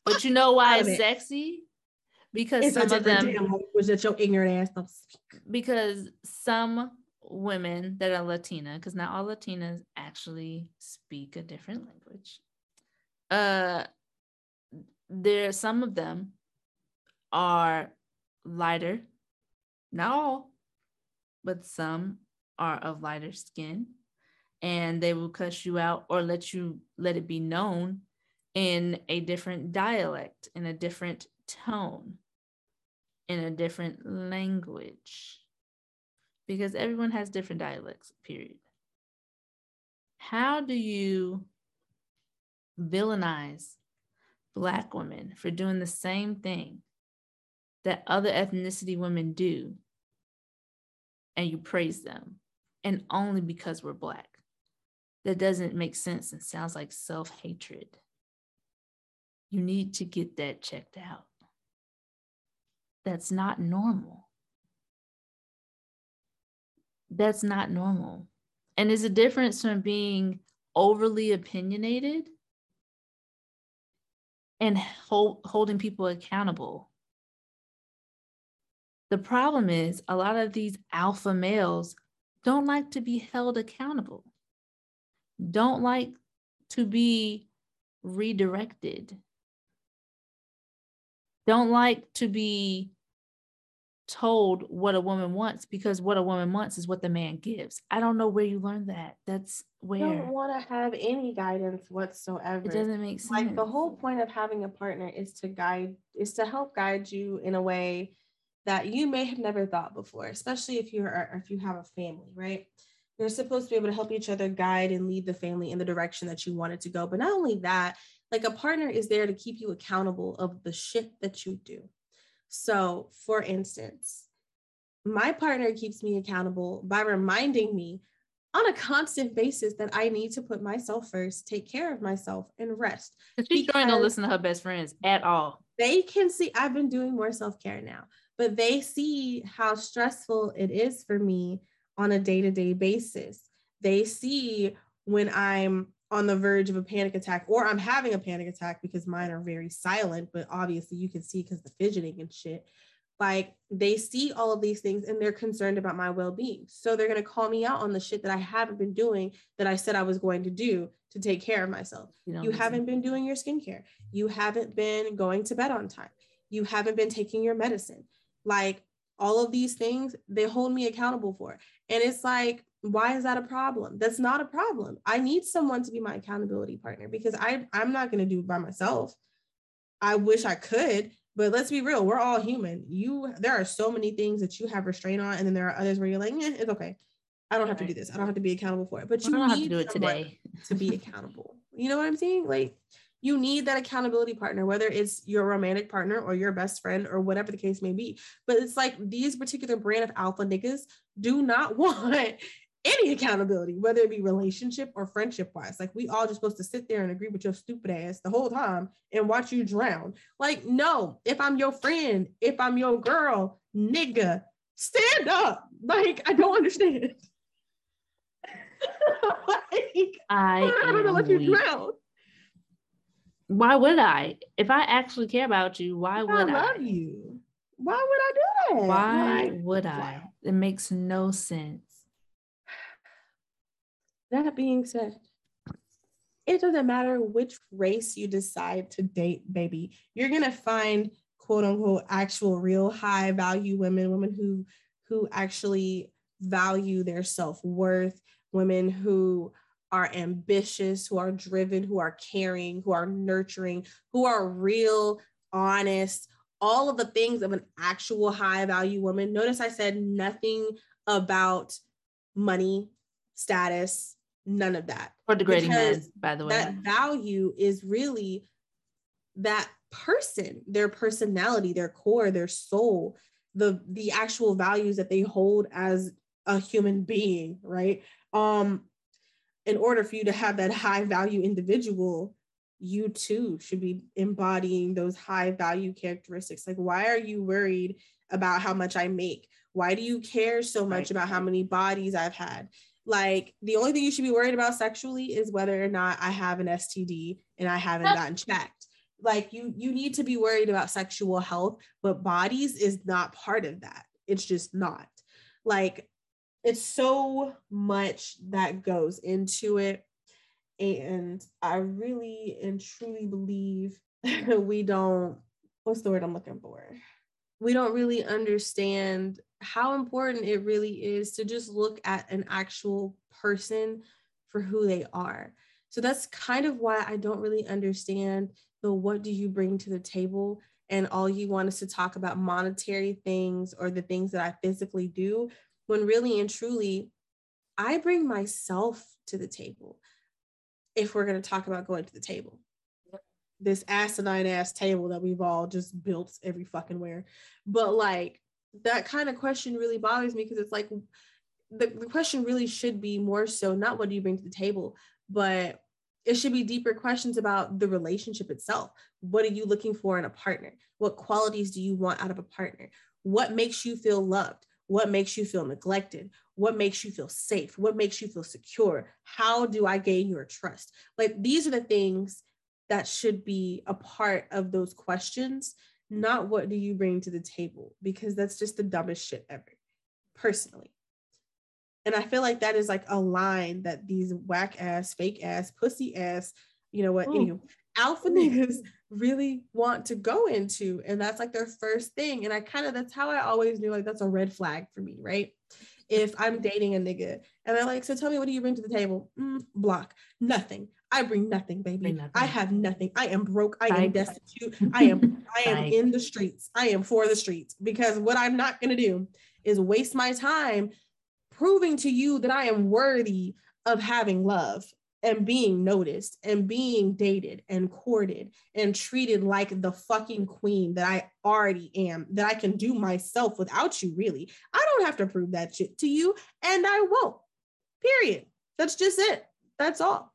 But you know why it's sexy? Because it's some of them was that your ignorant ass. don't speak. Because some women that are Latina, because not all Latinas actually speak a different language. Uh, there some of them are lighter not all, but some are of lighter skin and they will cuss you out or let you let it be known in a different dialect, in a different tone, in a different language. Because everyone has different dialects, period. How do you villainize Black women for doing the same thing that other ethnicity women do and you praise them and only because we're black. That doesn't make sense and sounds like self-hatred. You need to get that checked out. That's not normal. That's not normal. And there's a difference from being overly opinionated and hold, holding people accountable. The problem is a lot of these alpha males don't like to be held accountable, don't like to be redirected, don't like to be told what a woman wants because what a woman wants is what the man gives. I don't know where you learned that. That's where. I don't want to have any guidance whatsoever. It doesn't make sense. Like the whole point of having a partner is to guide, is to help guide you in a way that you may have never thought before, especially if you're if you have a family, right? You're supposed to be able to help each other guide and lead the family in the direction that you want it to go. But not only that, like a partner is there to keep you accountable of the shit that you do. So, for instance, my partner keeps me accountable by reminding me on a constant basis that I need to put myself first, take care of myself, and rest. She's trying to listen to her best friends at all. They can see I've been doing more self care now, but they see how stressful it is for me on a day to day basis. They see when I'm on the verge of a panic attack or I'm having a panic attack because mine are very silent, but obviously you can see because the fidgeting and shit. Like they see all of these things and they're concerned about my well being. So they're going to call me out on the shit that I haven't been doing that I said I was going to do to take care of myself. You, you haven't been doing your skincare. You haven't been going to bed on time. You haven't been taking your medicine. Like all of these things, they hold me accountable for. And it's like, why is that a problem? That's not a problem. I need someone to be my accountability partner because i i'm not going to do it by myself. I wish i could but let's be real we're all human. You there are so many things that you have restraint on and then there are others where you're like eh, it's okay. I don't have to do this. I don't have to be accountable for it. But you don't have to do it today. to be *laughs* accountable. You know what i'm saying? Like you need that accountability partner, whether it's your romantic partner or your best friend or whatever the case may be. But it's like these particular brand of alpha niggas do not *laughs* want any accountability, whether it be relationship or friendship wise. Like we all just supposed to sit there and agree with your stupid ass the whole time and watch you drown. Like, no, if I'm your friend, if I'm your girl, nigga, stand up. Like, I don't understand. *laughs* like, I not gonna let you drown. Why would I? If I actually care about you, why would I? love you. Why would I do that? Why like, would I? It makes no sense. That being said, it doesn't matter which race you decide to date, baby. You're gonna find quote unquote actual real high value women, women who who actually value their self-worth, women who are ambitious, who are driven, who are caring, who are nurturing, who are real, honest, all of the things of an actual high value woman. Notice I said nothing about money, status, none of that. Or degrading men, by the way. That value is really that person, their personality, their core, their soul, the the actual values that they hold as a human being, right? Um, in order for you to have that high value individual, you too should be embodying those high value characteristics. Like, why are you worried about how much I make? Why do you care so much right. about how many bodies I've had? Like the only thing you should be worried about sexually is whether or not I have an STD and I haven't gotten checked. Like you you need to be worried about sexual health, but bodies is not part of that. It's just not. Like it's so much that goes into it and I really and truly believe *laughs* we don't what's the word I'm looking for? We don't really understand how important it really is to just look at an actual person for who they are. So that's kind of why I don't really understand the what do you bring to the table and all you want us to talk about monetary things or the things that I physically do when really and truly I bring myself to the table if we're going to talk about going to the table. This asinine ass table that we've all just built every fucking where. But like that kind of question really bothers me because it's like the, the question really should be more so not what do you bring to the table, but it should be deeper questions about the relationship itself. What are you looking for in a partner? What qualities do you want out of a partner? What makes you feel loved? What makes you feel neglected? What makes you feel safe? What makes you feel secure? How do I gain your trust? Like these are the things that should be a part of those questions, not what do you bring to the table, because that's just the dumbest shit ever, personally. And I feel like that is like a line that these whack ass, fake ass, pussy ass, you know what, anyway, alpha niggas really want to go into. And that's like their first thing. And I kind of, that's how I always knew like that's a red flag for me, right? If I'm dating a nigga and they're like, so tell me, what do you bring to the table? Mm, block, nothing. I bring nothing, baby. Bring nothing. I have nothing. I am broke. I am destitute. I am, I am in the streets. I am for the streets because what I'm not going to do is waste my time proving to you that I am worthy of having love and being noticed and being dated and courted and treated like the fucking queen that I already am, that I can do myself without you, really. I don't have to prove that shit to you, and I won't. Period. That's just it. That's all.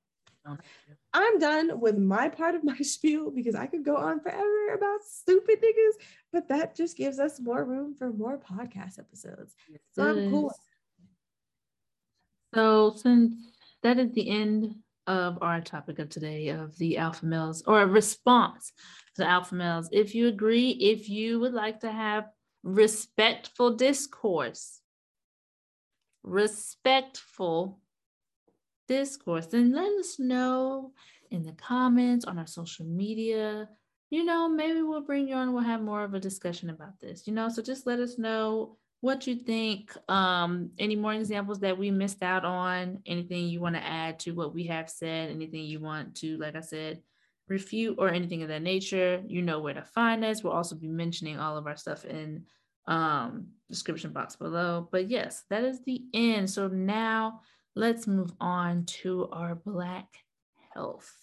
I'm done with my part of my *laughs* spiel because I could go on forever about stupid niggas, but that just gives us more room for more podcast episodes. So I'm cool. So since that is the end of our topic of today of the alpha males or a response to alpha males. If you agree, if you would like to have respectful discourse, respectful discourse, then let us know in the comments on our social media. You know, maybe we'll bring you on, we'll have more of a discussion about this, you know. So just let us know what you think um any more examples that we missed out on anything you want to add to what we have said anything you want to like i said refute or anything of that nature you know where to find us we'll also be mentioning all of our stuff in um description box below but yes that is the end so now let's move on to our black health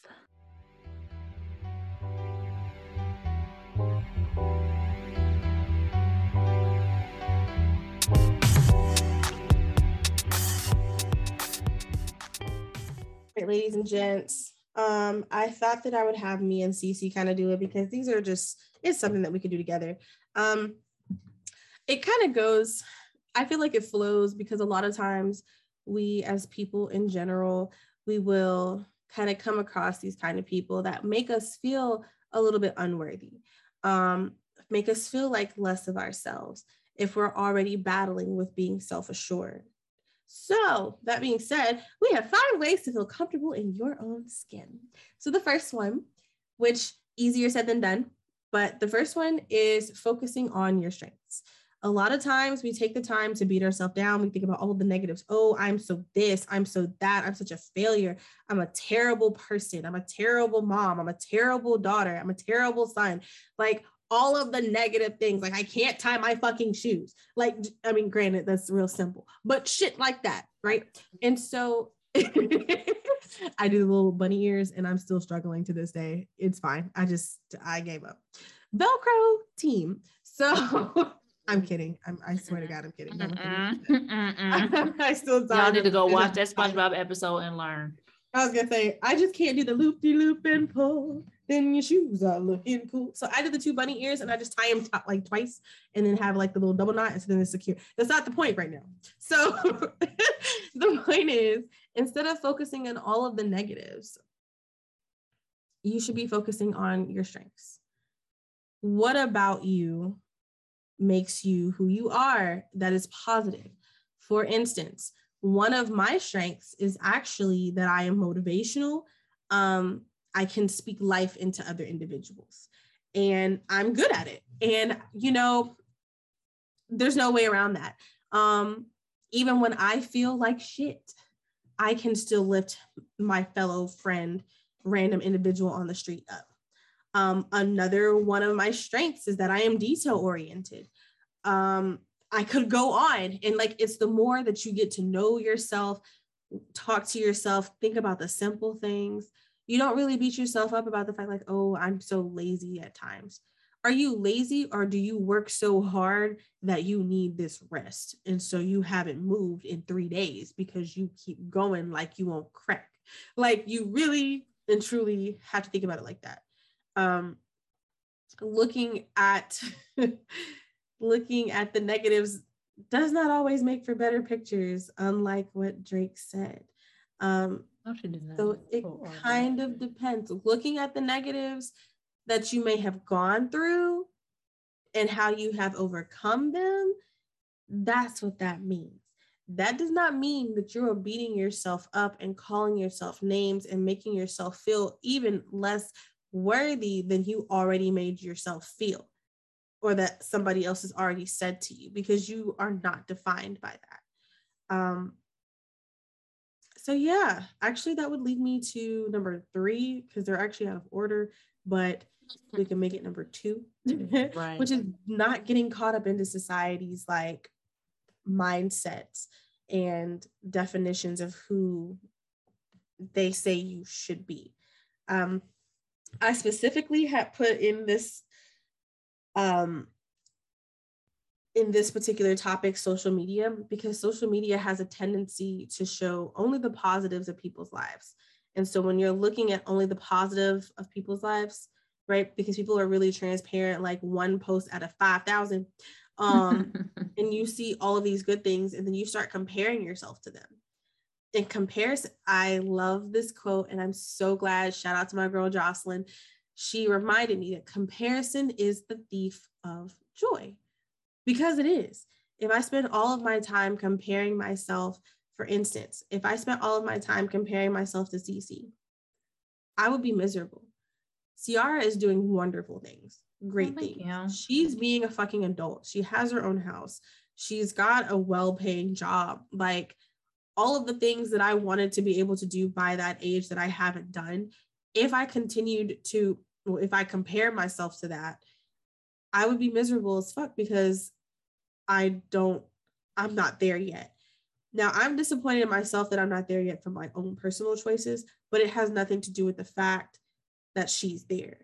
right, ladies and gents. Um, I thought that I would have me and Cece kind of do it because these are just it's something that we could do together. Um, it kind of goes, I feel like it flows because a lot of times we as people in general, we will kind of come across these kind of people that make us feel a little bit unworthy, um, make us feel like less of ourselves if we're already battling with being self-assured. So, that being said, we have five ways to feel comfortable in your own skin. So, the first one, which easier said than done, but the first one is focusing on your strengths. A lot of times we take the time to beat ourselves down. We think about all the negatives. Oh, I'm so this, I'm so that, I'm such a failure. I'm a terrible person. I'm a terrible mom. I'm a terrible daughter. I'm a terrible son. Like all of the negative things. Like I can't tie my fucking shoes. Like, I mean, granted, that's real simple, but shit like that, right? And so *laughs* I do the little bunny ears and I'm still struggling to this day. It's fine. I just I gave up. Velcro team. So *laughs* I'm kidding. I'm, i swear to God, I'm kidding. *laughs* I still y'all need to go watch that *laughs* SpongeBob episode and learn. I was gonna say I just can't do the loop de loop and pull then your shoes are looking cool. So I did the two bunny ears and I just tie them t- like twice and then have like the little double knot and so then it's secure. That's not the point right now. So *laughs* the point is instead of focusing on all of the negatives, you should be focusing on your strengths. What about you makes you who you are that is positive? For instance, one of my strengths is actually that I am motivational. Um, I can speak life into other individuals. And I'm good at it. And, you know, there's no way around that. Um, even when I feel like shit, I can still lift my fellow friend, random individual on the street up. Um, another one of my strengths is that I am detail oriented. Um, I could go on, and like it's the more that you get to know yourself, talk to yourself, think about the simple things, you don't really beat yourself up about the fact like oh i'm so lazy at times. Are you lazy or do you work so hard that you need this rest? And so you haven't moved in three days because you keep going like you won't crack. Like you really and truly have to think about it like that um looking at *laughs* looking at the negatives does not always make for better pictures unlike what drake said um So it kind of depends. Looking at the negatives that you may have gone through and how you have overcome them, that's what that means. That does not mean that you're beating yourself up and calling yourself names and making yourself feel even less worthy than you already made yourself feel or that somebody else has already said to you because you are not defined by that. Um, so yeah, actually that would lead me to number three because they're actually out of order, but we can make it number two, *laughs* right. which is not getting caught up into society's like mindsets and definitions of who they say you should be. Um, I specifically had put in this um, in this particular topic, social media, because social media has a tendency to show only the positives of people's lives. And so when you're looking at only the positive of people's lives, right? Because people are really transparent, like one post out of 5,000. Um, *laughs* and you see all of these good things, and then you start comparing yourself to them. In comparison, I love this quote, and I'm so glad. Shout out to my girl Jocelyn. She reminded me that comparison is the thief of joy because it is. If I spend all of my time comparing myself, for instance, if I spent all of my time comparing myself to Cece, I would be miserable. Ciara is doing wonderful things, great oh, things. You. She's being a fucking adult. She has her own house. She's got a well paying job. Like all of the things that I wanted to be able to do by that age that I haven't done. If I continued to, if I compare myself to that, I would be miserable as fuck because I don't, I'm not there yet. Now, I'm disappointed in myself that I'm not there yet from my own personal choices, but it has nothing to do with the fact that she's there.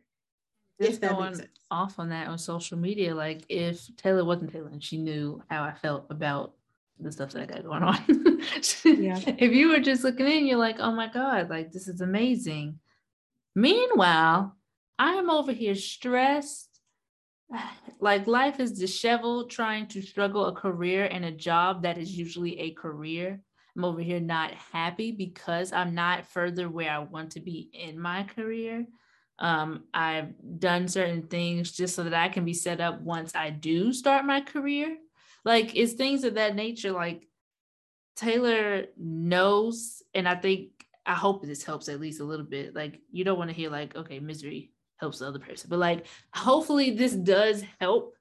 Just if that going off on that on social media, like if Taylor wasn't Taylor and she knew how I felt about the stuff that I got going on. yeah. *laughs* If you were just looking in, you're like, oh my God, like this is amazing. Meanwhile, I'm over here stressed *sighs* like life is disheveled trying to struggle a career and a job that is usually a career i'm over here not happy because i'm not further where i want to be in my career um, i've done certain things just so that i can be set up once i do start my career like it's things of that nature like taylor knows and i think i hope this helps at least a little bit like you don't want to hear like okay misery helps the other person. But like, hopefully, this does help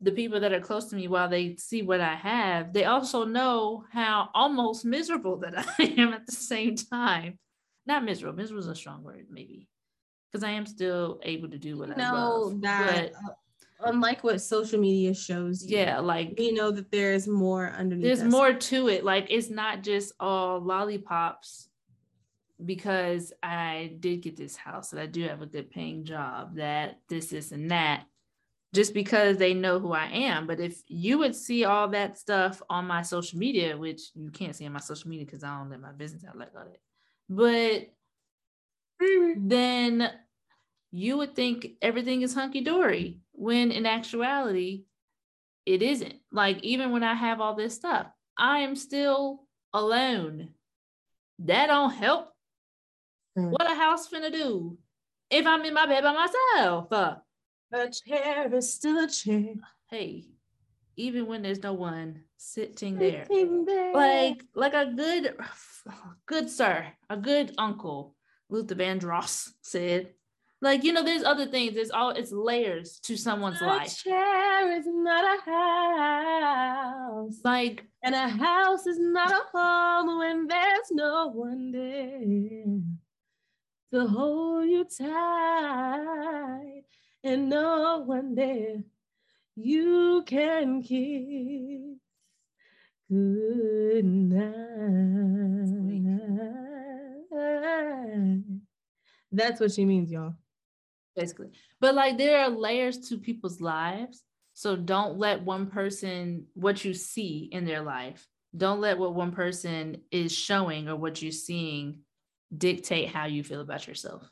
the people that are close to me while they see what I have. They also know how almost miserable that *laughs* I am at the same time. Not miserable. Miserable is a strong word, maybe, because I am still able to do what I love. That, but, unlike what social media shows you, yeah like we know that there's more underneath there's us. more to it like it's not just all lollipops because I did get this house, that I do have a good paying job, that this, this, and that, just because they know who I am. But if you would see all that stuff on my social media, which you can't see on my social media because I don't let my business out like all that, but mm-hmm. then you would think everything is hunky dory when in actuality, it isn't. Like, even when I have all this stuff, I am still alone. That don't help Mm. What a house finna do if I'm in my bed by myself? Uh, a chair is still a chair. Hey, even when there's no one sitting there, sitting there. like like a good, *sighs* good sir, a good uncle, Luther Vandross said. Like you know, there's other things. There's all it's layers to someone's a life. chair is not a house. Like and a house is not a home when there's no one there to hold you tight and no one there you can kiss good night. That's what she means, y'all. Basically. But like there are layers to people's lives. So don't let one person, what you see in their life, don't let what one person is showing or what you're seeing dictate how you feel about yourself.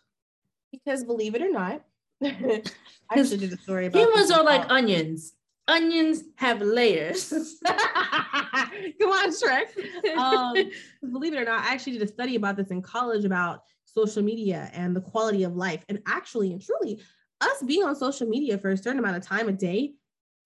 Because believe it or not, *laughs* I actually did a story about humans are like onions. Onions have layers. *laughs* Come on, Shrek. Um, *laughs* believe it or not, I actually did a study about this in college about social media and the quality of life. And actually and truly, us being on social media for a certain amount of time a day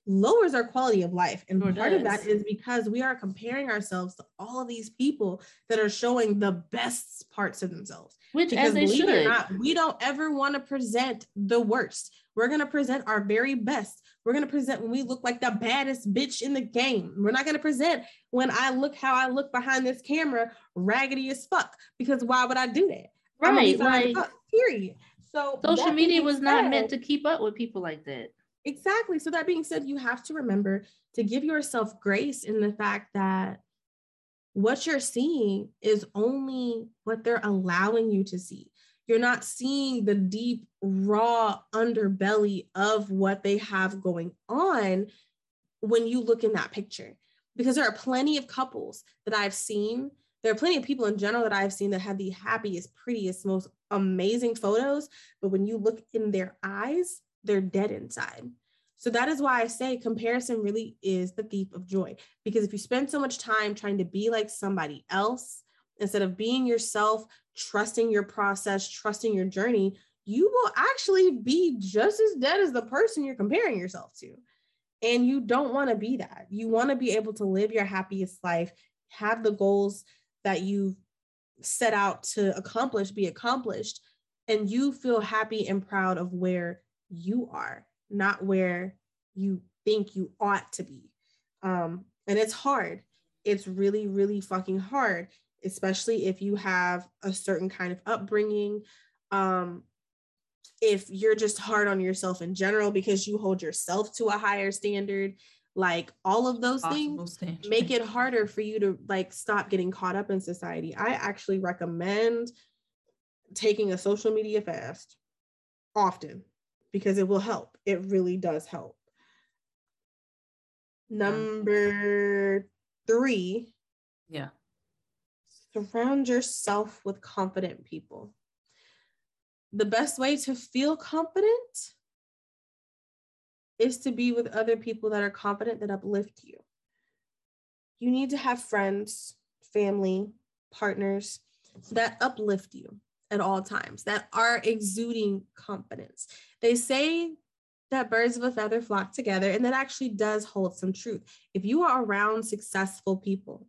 lowers our quality of life. And oh, sure part does. of that is because we are comparing ourselves to all of these people that are showing the best parts of themselves. Which, because as they believe should. it or not, we don't ever want to present the worst. We're going to present our very best. We're going to present when we look like the baddest bitch in the game. We're not going to present when I look how I look behind this camera, raggedy as fuck, because why would I do that? Right. Like, fuck, period. So social media was not meant to keep up with people like that. Exactly. So that being said, you have to remember to give yourself grace in the fact that what you're seeing is only what they're allowing you to see. You're not seeing the deep, raw underbelly of what they have going on when you look in that picture. Because there are plenty of couples that I've seen. There are plenty of people in general that I've seen that have the happiest, prettiest, most amazing photos. But when you look in their eyes, they're dead inside. So that is why I say comparison really is the thief of joy. Because if you spend so much time trying to be like somebody else instead of being yourself, trusting your process, trusting your journey, you will actually be just as dead as the person you're comparing yourself to. And you don't want to be that. You want to be able to live your happiest life, have the goals that you set out to accomplish be accomplished, and you feel happy and proud of where you are, not where you think you ought to be. Um, and it's hard. It's really, really fucking hard, especially if you have a certain kind of upbringing. Um, if you're just hard on yourself in general because you hold yourself to a higher standard, like all of those things standard. make it harder for you to like stop getting caught up in society. I actually recommend taking a social media fast often because it will help. It really does help. Number three. Yeah. Surround yourself with confident people. The best way to feel confident is to be with other people that are confident that uplift you. You need to have friends, family, partners that uplift you at all times, that are exuding confidence. They say that birds of a feather flock together, and that actually does hold some truth. If you are around successful people,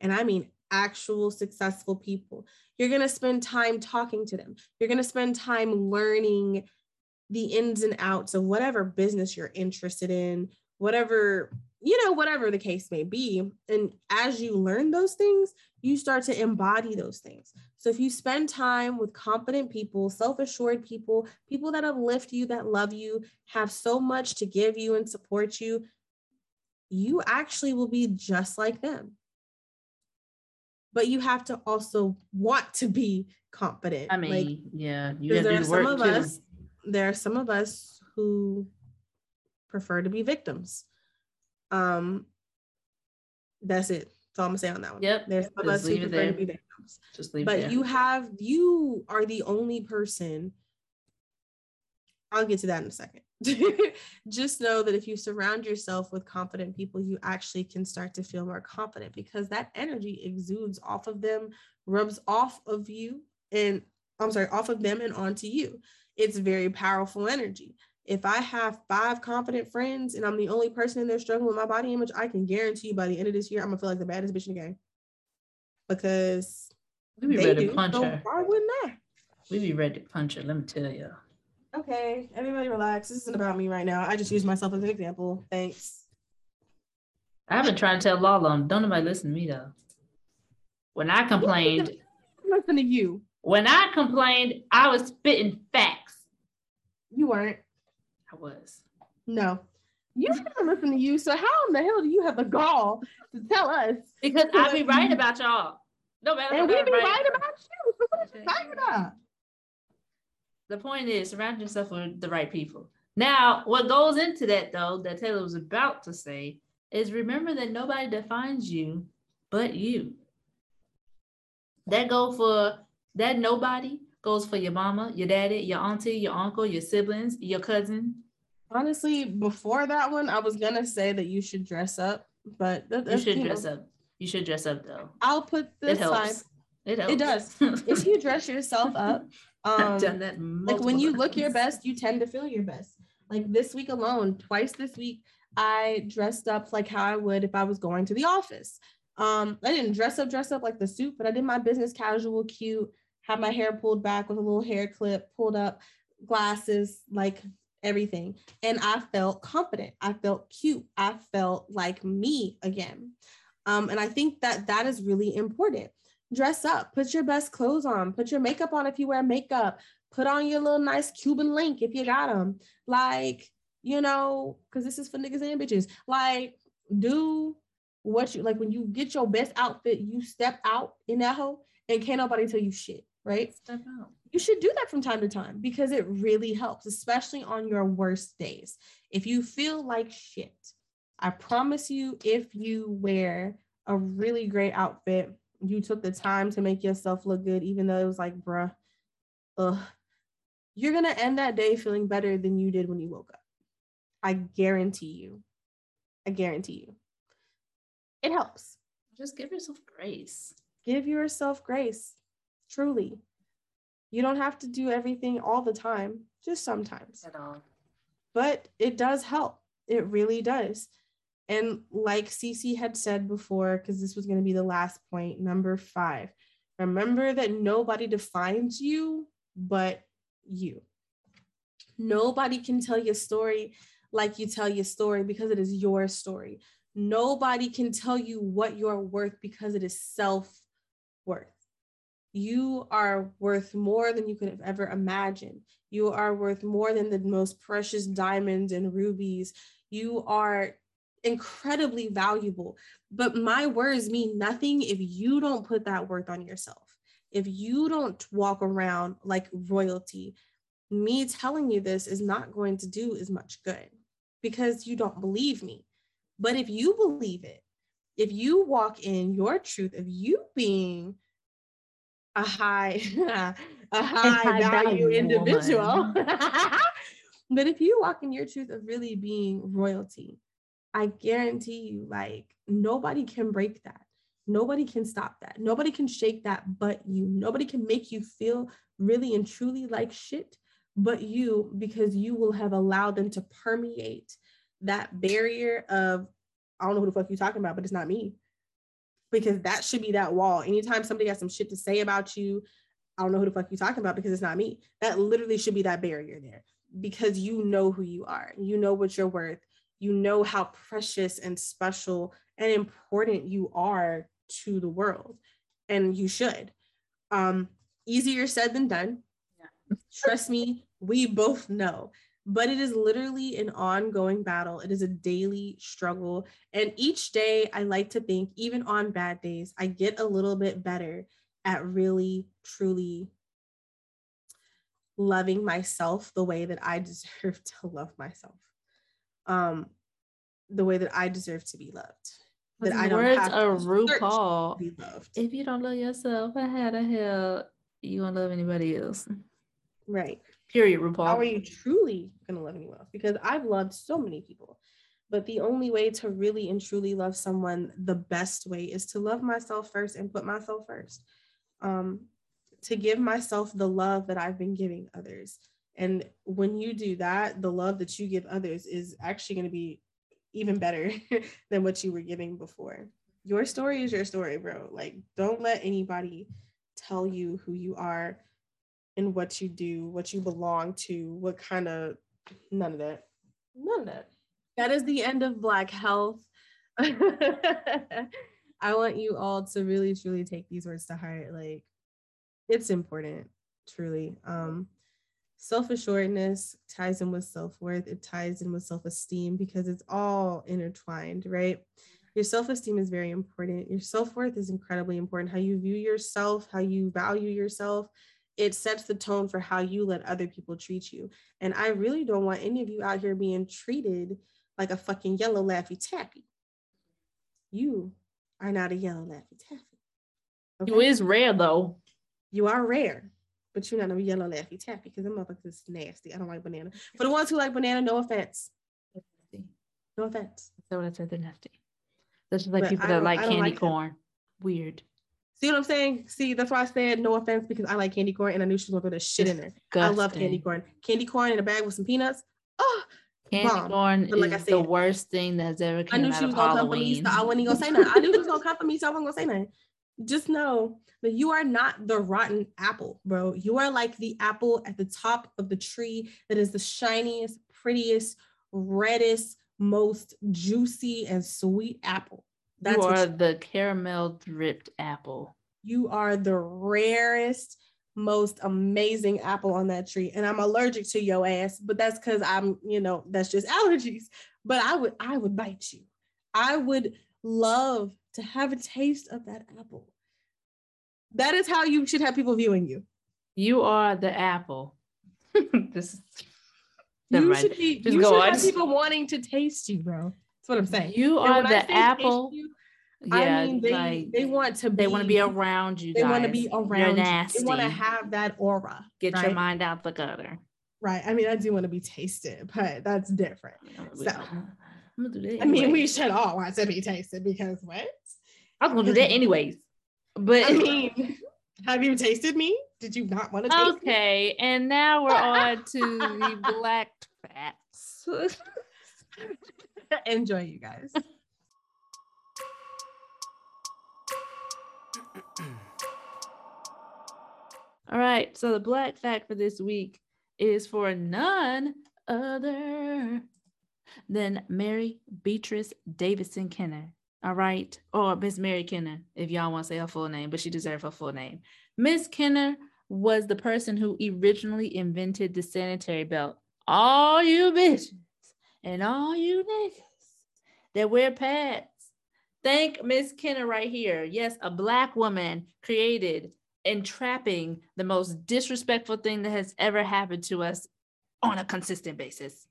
and I mean actual successful people, you're going to spend time talking to them. You're going to spend time learning the ins and outs of whatever business you're interested in, whatever, you know, whatever the case may be. And as you learn those things, you start to embody those things. So if you spend time with confident people, self assured people, people that uplift you, that love you, have so much to give you and support you, you actually will be just like them. But you have to also want to be confident. I mean, like, yeah, you have to work some of too. us. There are some of us who prefer to be victims. Um, that's it. That's all I'm gonna say on that one. Yep. There's some of us who prefer to be victims. Just leave but you have you are the only person. I'll get to that in a second. *laughs* Just know that if you surround yourself with confident people, you actually can start to feel more confident because that energy exudes off of them, rubs off of you, and I'm sorry, off of them and onto you. It's very powerful energy if I have five confident friends and I'm the only person in there struggling with my body image, I can guarantee you by the end of this year, I'm gonna feel like the baddest bitch in the game. Because we be ready do, to punch so her. Why wouldn't I? We be ready to punch her. Let me tell you. Okay, everybody relax. This isn't about me right now. I just use myself as an example. Thanks. I've been trying to tell Lala, don't nobody listen to me though. When I complained, listen to you. When I complained, I was spitting facts. You weren't. I was. No. You didn't listen to you. So how in the hell do you have the gall to tell us? Because I be right about y'all. No matter. And we be right, right about you. So what are you talking about? The point is surround yourself with the right people. Now, what goes into that though, that Taylor was about to say, is remember that nobody defines you but you. That go for that nobody goes for your mama, your daddy, your auntie, your uncle, your siblings, your cousin, Honestly, before that one, I was gonna say that you should dress up but that, you should you dress know. up. You should dress up though. I'll put this. It helps. It helps. It does. *laughs* if you dress yourself up, *laughs* um, done that. Like when you look your best, you tend to feel your best. Like this week alone, twice this week, I dressed up like how I would if I was going to the office. Um, I didn't dress up, dress up like the suit, but I did my business casual, cute, had my hair pulled back with a little hair clip pulled up, glasses, like everything. And I felt confident. I felt cute. I felt like me again. Um, and I think that that is really important. Dress up, put your best clothes on, put your makeup on if you wear makeup, put on your little nice Cuban link if you got them. Like, you know, because this is for niggas and bitches. Like, do what you like when you get your best outfit, you step out in that hole and can't nobody tell you shit, right? Step out. You should do that from time to time because it really helps, especially on your worst days. If you feel like shit, I promise you, if you wear a really great outfit, you took the time to make yourself look good, even though it was like, bruh, ugh, you're gonna end that day feeling better than you did when you woke up. I guarantee you. I guarantee you. It helps. Just give yourself grace. Give yourself grace. Truly. You don't have to do everything all the time, just sometimes. At all. But it does help. It really does. And like Cece had said before, because this was going to be the last point, number five, remember that nobody defines you but you. Nobody can tell your story like you tell your story because it is your story. Nobody can tell you what you're worth because it is self worth. You are worth more than you could have ever imagined. You are worth more than the most precious diamonds and rubies. You are incredibly valuable. But my words mean nothing if you don't put that worth on yourself. If you don't walk around like royalty, me telling you this is not going to do as much good because you don't believe me. But if you believe it, if you walk in your truth of you being a high, *laughs* a high, value, value individual, *laughs* but if you walk in your truth of really being royalty, I guarantee you, like nobody can break that. Nobody can stop that. Nobody can shake that but you. Nobody can make you feel really and truly like shit but you because you will have allowed them to permeate that barrier of I don't know who the fuck you're talking about, but it's not me. Because that should be that wall. Anytime somebody has some shit to say about you, I don't know who the fuck you talking about because it's not me. That literally should be that barrier there because you know who you are. You know what you're worth. You know how precious and special and important you are to the world. And you should. Um, easier said than done. Yeah. Trust me, we both know but it is literally an ongoing battle. It is a daily struggle. And each day, I like to think, even on bad days, I get a little bit better at really, truly loving myself the way that I *laughs* deserve to love myself. Um, the way that I deserve to be loved. That I don't words have of RuPaul. If you don't love yourself, how the hell you gonna love anybody else? Right. Period, RuPaul. How are you truly going to love anyone else? Because I've loved so many people. But the only way to really and truly love someone the best way is to love myself first and put myself first. Um, to give myself the love that I've been giving others. And when you do that, the love that you give others is actually going to be even better *laughs* than what you were giving before. Your story is your story, bro. Like, don't let anybody tell you who you are in what you do, what you belong to, what kind of none of that. None of that. That is the end of Black Health. *laughs* I want you all to really truly take these words to heart. Like it's important, truly. Um self-assuredness ties in with self-worth, it ties in with self-esteem because it's all intertwined, right? Your self-esteem is very important. Your self-worth is incredibly important. How you view yourself, how you value yourself, it sets the tone for how you let other people treat you. And I really don't want any of you out here being treated like a fucking yellow laffy taffy. You are not a yellow laffy taffy. Okay? You is rare though. You are rare, but you're not a yellow laffy taffy because them motherfuckers is nasty. I don't like banana. For the ones who like banana, no offense. No offense. So what I said, they're nasty. Such like people that like candy like corn. Him. Weird. See what I'm saying? See, that's why I said no offense because I like candy corn and I knew she was gonna put a shit in there. I love candy corn. Candy corn in a bag with some peanuts. Oh, candy bomb. corn but like is I said, the worst thing that's ever come I knew she was gonna come for me, so I wasn't even gonna say nothing. I knew she was gonna come for me, so I wasn't gonna say nothing. Just know that you are not the rotten apple, bro. You are like the apple at the top of the tree that is the shiniest, prettiest, reddest, most juicy and sweet apple. That's you are the caramel dripped apple. You are the rarest, most amazing apple on that tree. And I'm allergic to your ass, but that's because I'm, you know, that's just *laughs* allergies. But I would, I would bite you. I would love to have a taste of that apple. That is how you should have people viewing you. You are the apple. *laughs* this is *laughs* you mind. should be. Just you should on. have people wanting to taste you, bro. That's what I'm saying. You are the apple. You, yeah, I mean, they, like, they want to. They want to be around you. They want to be around. You're nasty. They want to have that aura. Get right? your mind out the gutter. Right. I mean, I do want to be tasted, but that's different. So, I mean, we should all want to be tasted because what? I'm gonna do that anyways. But I mean, have you tasted me? Did you not want to taste Okay, me? and now we're *laughs* on to the black facts. *laughs* Enjoy, you guys. All right, so the black fact for this week is for none other than Mary Beatrice Davidson Kenner. All right, or Miss Mary Kenner, if y'all want to say her full name, but she deserves her full name. Miss Kenner was the person who originally invented the sanitary belt. All you bitches and all you niggas that wear pads. Thank Miss Kenner right here. Yes, a black woman created entrapping the most disrespectful thing that has ever happened to us on a consistent basis.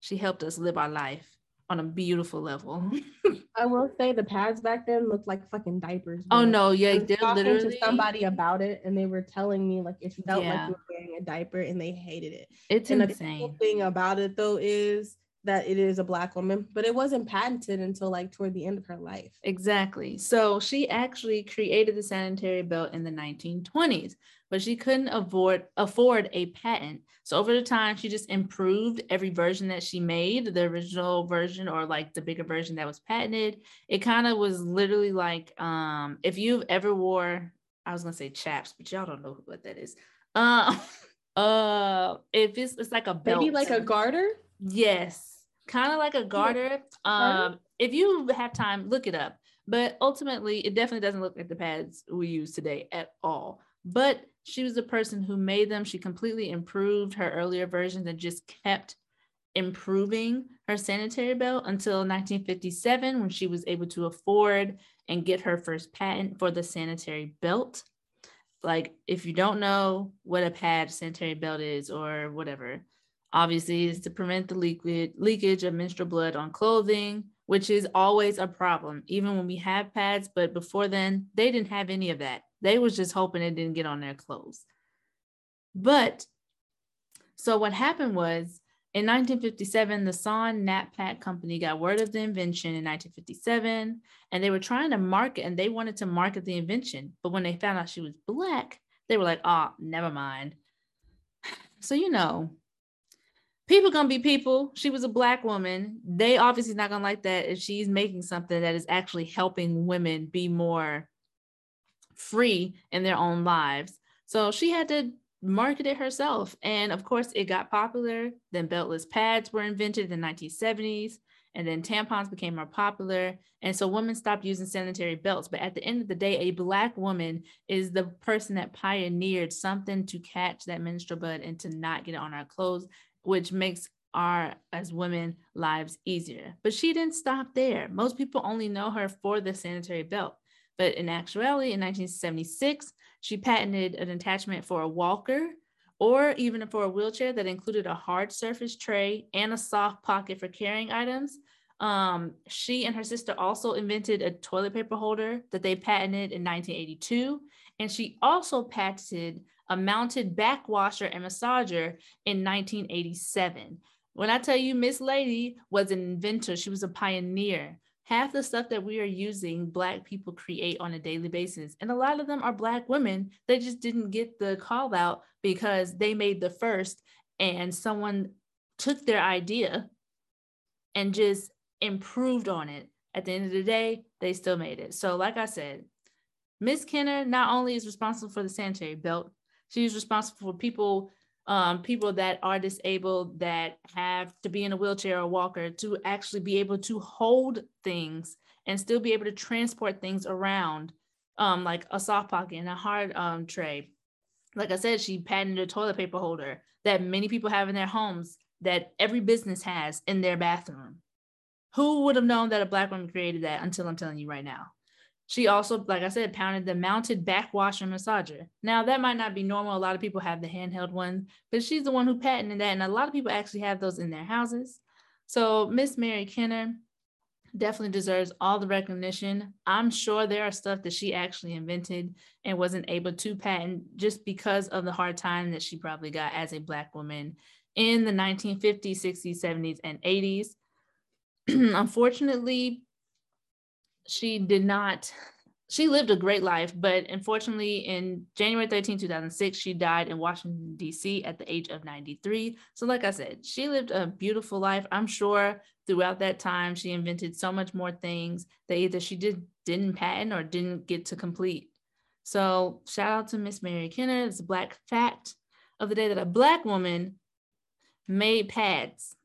She helped us live our life on a beautiful level. *laughs* I will say the pads back then looked like fucking diapers. Oh no, yeah, they're talking literally to somebody about it, and they were telling me like it felt yeah. like you were wearing a diaper, and they hated it. It's and insane. The cool thing about it though is that it is a black woman, but it wasn't patented until like toward the end of her life. Exactly. So she actually created the sanitary belt in the 1920s, but she couldn't afford afford a patent. So over the time, she just improved every version that she made, the original version or like the bigger version that was patented. It kind of was literally like um if you've ever wore, I was gonna say chaps, but y'all don't know what that is. Uh, *laughs* uh if it's it's like a belt. Maybe like a garter? Yes kind of like a garter. Um, if you have time, look it up. But ultimately, it definitely doesn't look like the pads we use today at all. But she was the person who made them. She completely improved her earlier versions and just kept improving her sanitary belt until 1957 when she was able to afford and get her first patent for the sanitary belt. Like, if you don't know what a pad sanitary belt is or whatever, obviously is to prevent the liquid leakage of menstrual blood on clothing which is always a problem even when we have pads. But before then they didn't have any of that. They was just hoping it didn't get on their clothes. But so what happened was in 1957 the Sonn-Nap-Pack company got word of the invention in 1957 and they were trying to market and they wanted to market the invention. But when they found out she was black they were like oh never mind. *sighs* So you know people gonna be people. She was a black woman. They obviously not gonna like that if she's making something that is actually helping women be more free in their own lives. So she had to market it herself. And of course, it got popular. Then beltless pads were invented in the 1970s. And then tampons became more popular. And so women stopped using sanitary belts. But at the end of the day, a Black woman is the person that pioneered something to catch that menstrual blood and to not get it on our clothes which makes our as women lives easier. But she didn't stop there. Most people only know her for the sanitary belt. But in actuality, in 1976, she patented an attachment for a walker or even for a wheelchair that included a hard surface tray and a soft pocket for carrying items. Um, she and her sister also invented a toilet paper holder that they patented in 1982. And she also patented a mounted backwasher and massager in 1987. When I tell you Miss Lady was an inventor, she was a pioneer. half the stuff that we are using black people create on a daily basis and a lot of them are black women they just didn't get the call out because they made the first and someone took their idea and just improved on it at the end of the day they still made it so like i said miss kenner not only is responsible for the sanitary belt she's responsible for people um, people that are disabled that have to be in a wheelchair or walker to actually be able to hold things and still be able to transport things around, um, like a soft pocket and a hard um, tray. Like I said, she patented a toilet paper holder that many people have in their homes that every business has in their bathroom. Who would have known that a Black woman created that until I'm telling you right now? She also, like I said, pounded the mounted backwasher massager. Now, that might not be normal. A lot of people have the handheld ones, but she's the one who patented that. And a lot of people actually have those in their houses. So, Miss Mary Kenner definitely deserves all the recognition. I'm sure there are stuff that she actually invented and wasn't able to patent just because of the hard time that she probably got as a Black woman in the 1950s, 60s, 70s, and 80s. *clears throat* Unfortunately, she did not she lived a great life, but unfortunately, in January 13, 2006, she died in Washington, D.C. at the age of 93. So, like I said, she lived a beautiful life. I'm sure throughout that time, she invented so much more things that either she did, didn't patent or didn't get to complete. So, shout out to Miss Mary Kenner. It's a black fact of the day that a black woman made pads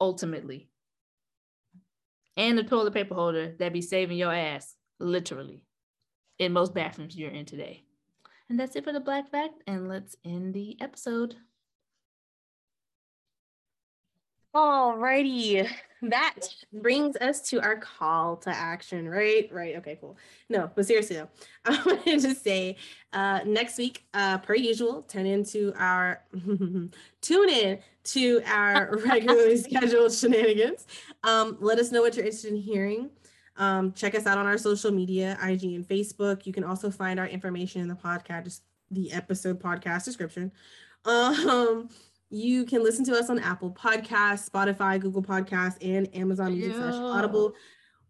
ultimately and the toilet paper holder that be saving your ass, literally, in most bathrooms you're in today. And that's it for the Black Fact, and let's end the episode. Alrighty, that brings us to our call to action, right? Right. Okay, cool. No, but seriously though, *laughs* I wanted to say uh, next week, uh, per usual, turn into our *laughs* tune in to our *laughs* regularly scheduled shenanigans. Um, let us know what you're interested in hearing. Um, check us out on our social media, IG and Facebook. You can also find our information in the podcast, the episode podcast description. Um, you can listen to us on Apple Podcasts, Spotify, Google Podcasts, and Amazon Music slash Audible.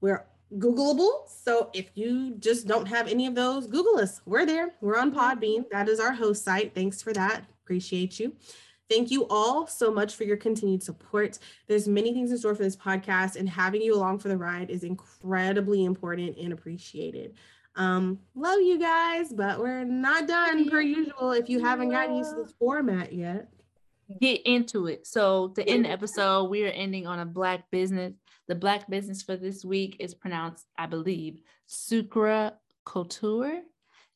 We're Googleable. So if you just don't have any of those, Google us. We're there. We're on Podbean. That is our host site. Thanks for that. Appreciate you. Thank you all so much for your continued support. There's many things in store for this podcast, and having you along for the ride is incredibly important and appreciated. Um, love you guys, but we're not done per usual. If you haven't gotten used to this format yet, get into it. So to end the episode, we are ending on a black business. The black business for this week is pronounced, I believe, Sucre Couture.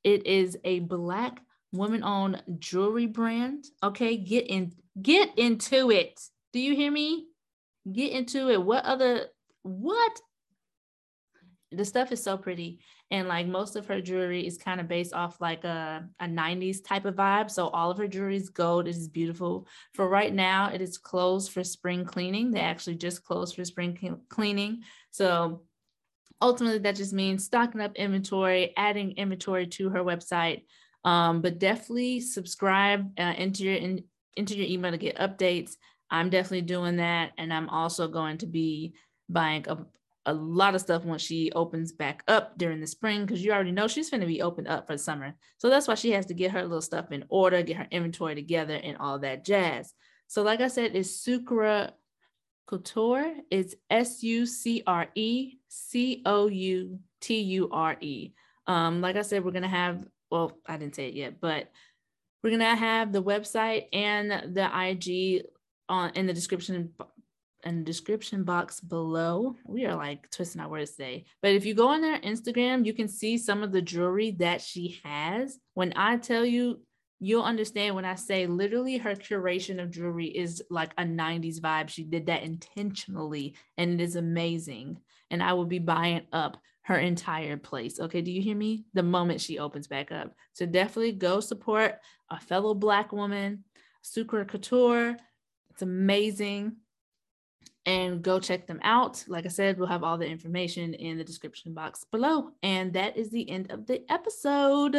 It is a black women-owned jewelry brand. Okay, get in, get into it. Do you hear me? Get into it. What other what? The stuff is so pretty. And like most of her jewelry is kind of based off like a, a 90s type of vibe. So all of her jewelry is gold. It is beautiful. For right now, it is closed for spring cleaning. They actually just closed for spring cleaning. So ultimately, that just means stocking up inventory, adding inventory to her website. Um, but definitely subscribe, uh, enter your in, enter your email to get updates. I'm definitely doing that, and I'm also going to be buying a, a lot of stuff once she opens back up during the spring because you already know she's going to be opened up for the summer. So that's why she has to get her little stuff in order, get her inventory together, and all that jazz. So, like I said, it's Sucre Couture. It's S U C R E C O U T U R E. Um, like I said, we're gonna have well, I didn't say it yet, but we're gonna have the website and the IG on in the description the description box below. We are like twisting our words today. But if you go on their Instagram, you can see some of the jewelry that she has. When I tell you, you'll understand when I say literally her curation of jewelry is like a 90s vibe. She did that intentionally and it is amazing. And I will be buying up her entire place. Okay, do you hear me? The moment she opens back up. So definitely go support a fellow Black woman, Sucre Couture. It's amazing. And go check them out. Like I said, we'll have all the information in the description box below. And that is the end of the episode.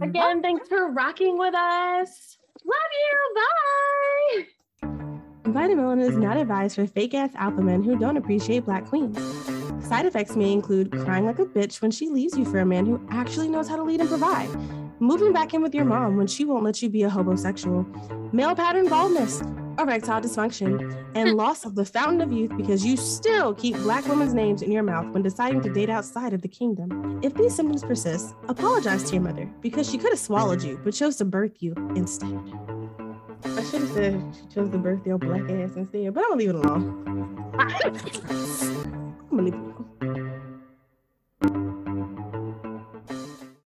Again, Bye. thanks for rocking with us. Love you. Bye. Vita Melanin is not advised for fake ass alpha men who don't appreciate black queens. Side effects may include crying like a bitch when she leaves you for a man who actually knows how to lead and provide, moving back in with your mom when she won't let you be a homosexual, male pattern baldness, erectile dysfunction, and hmm. loss of the fountain of youth because you still keep black women's names in your mouth when deciding to date outside of the kingdom. If these symptoms persist, apologize to your mother because she could have swallowed you but chose to birth you instead. I should have said she chose to birth your black ass instead, but I'm gonna leave it alone. *laughs* Manipur